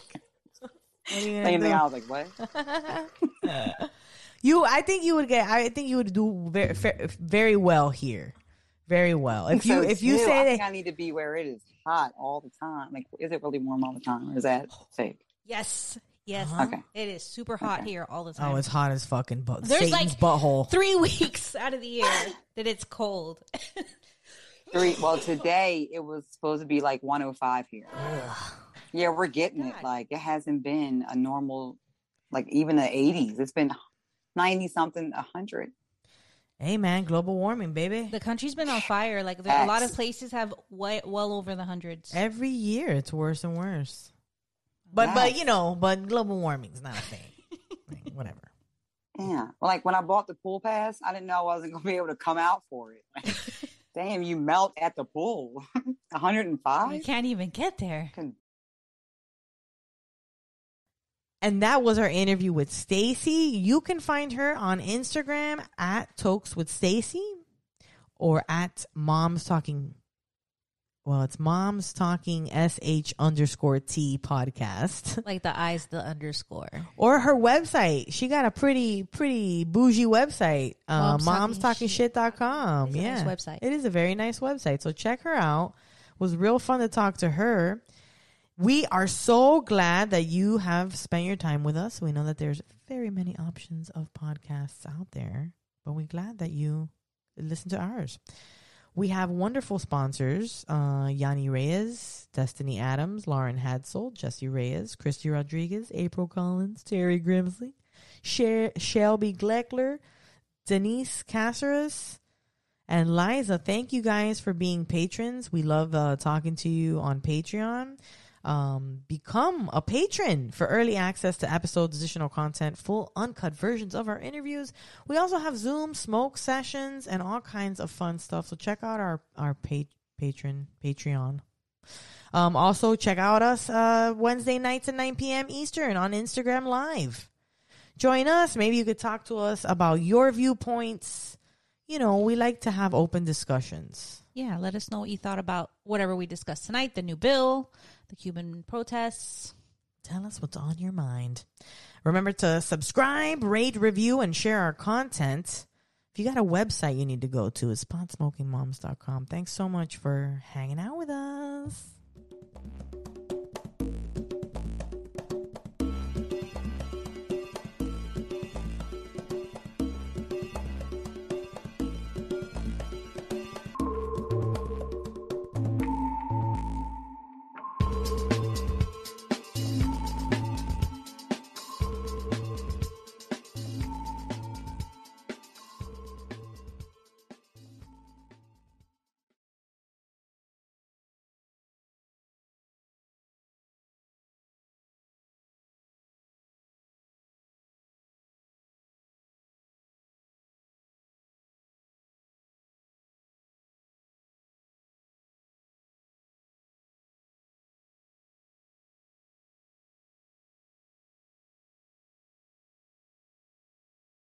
what are you gonna Same thing. I was like, what? [laughs] You, I think you would get. I think you would do very, very well here, very well. If you, So if you too, I say think that, I need to be where it is hot all the time. Like, is it really warm all the time, or is that fake? Yes. Yes. Uh-huh. Okay. It is super hot here all the oh, time. oh, it's hot as fucking butt. There's Satan's like butthole. three weeks out of the year [laughs] that it's cold. Three. Well, today it was supposed to be like 105 here. Yeah, we're getting it. Like, it hasn't been a normal, like even the 80s. It's been 90 something, 100. Hey man, global warming, baby. The country's been on fire. Like there, a lot of places have way, well over the hundreds. Every year, it's worse and worse. But but you know, but global warming's not a thing. Like, whatever. Yeah. Well, like when I bought the pool pass, I didn't know I wasn't going to be able to come out for it. Like, [laughs] damn, you melt at the pool. [laughs] 105? You can't even get there. And that was our interview with Stacy. You can find her on Instagram at Tokes with Stacy or at Moms Talking. Well, it's Moms Talking SH underscore T podcast. [laughs] Like the eyes, the underscore. Or her website. She got a pretty, pretty bougie website. Uh, Moms Talking momstalkingshit.com. It's a yeah. nice website. It is a very nice website. So check her out. It was real fun to talk to her. We are so glad that you have spent your time with us. We know that there's very many options of podcasts out there, but we're glad that you listen to ours. We have wonderful sponsors uh, Yanni Reyes, Destiny Adams, Lauren Hadsel, Jesse Reyes, Christy Rodriguez, April Collins, Terry Grimsley, Sher- Shelby Gleckler, Denise Caceres, and Liza. Thank you guys for being patrons. We love uh, talking to you on Patreon. Um, become a patron for early access to episodes, additional content, full uncut versions of our interviews. We also have Zoom smoke sessions and all kinds of fun stuff. So check out our our pa- patron Patreon. Um, also check out us uh, Wednesday nights at 9 p.m. Eastern on Instagram Live. Join us. Maybe you could talk to us about your viewpoints. You know, we like to have open discussions. Yeah, let us know what you thought about whatever we discussed tonight the new bill, the Cuban protests. Tell us what's on your mind. Remember to subscribe, rate, review, and share our content. If you got a website you need to go to, it's potsmokingmoms.com. Thanks so much for hanging out with us.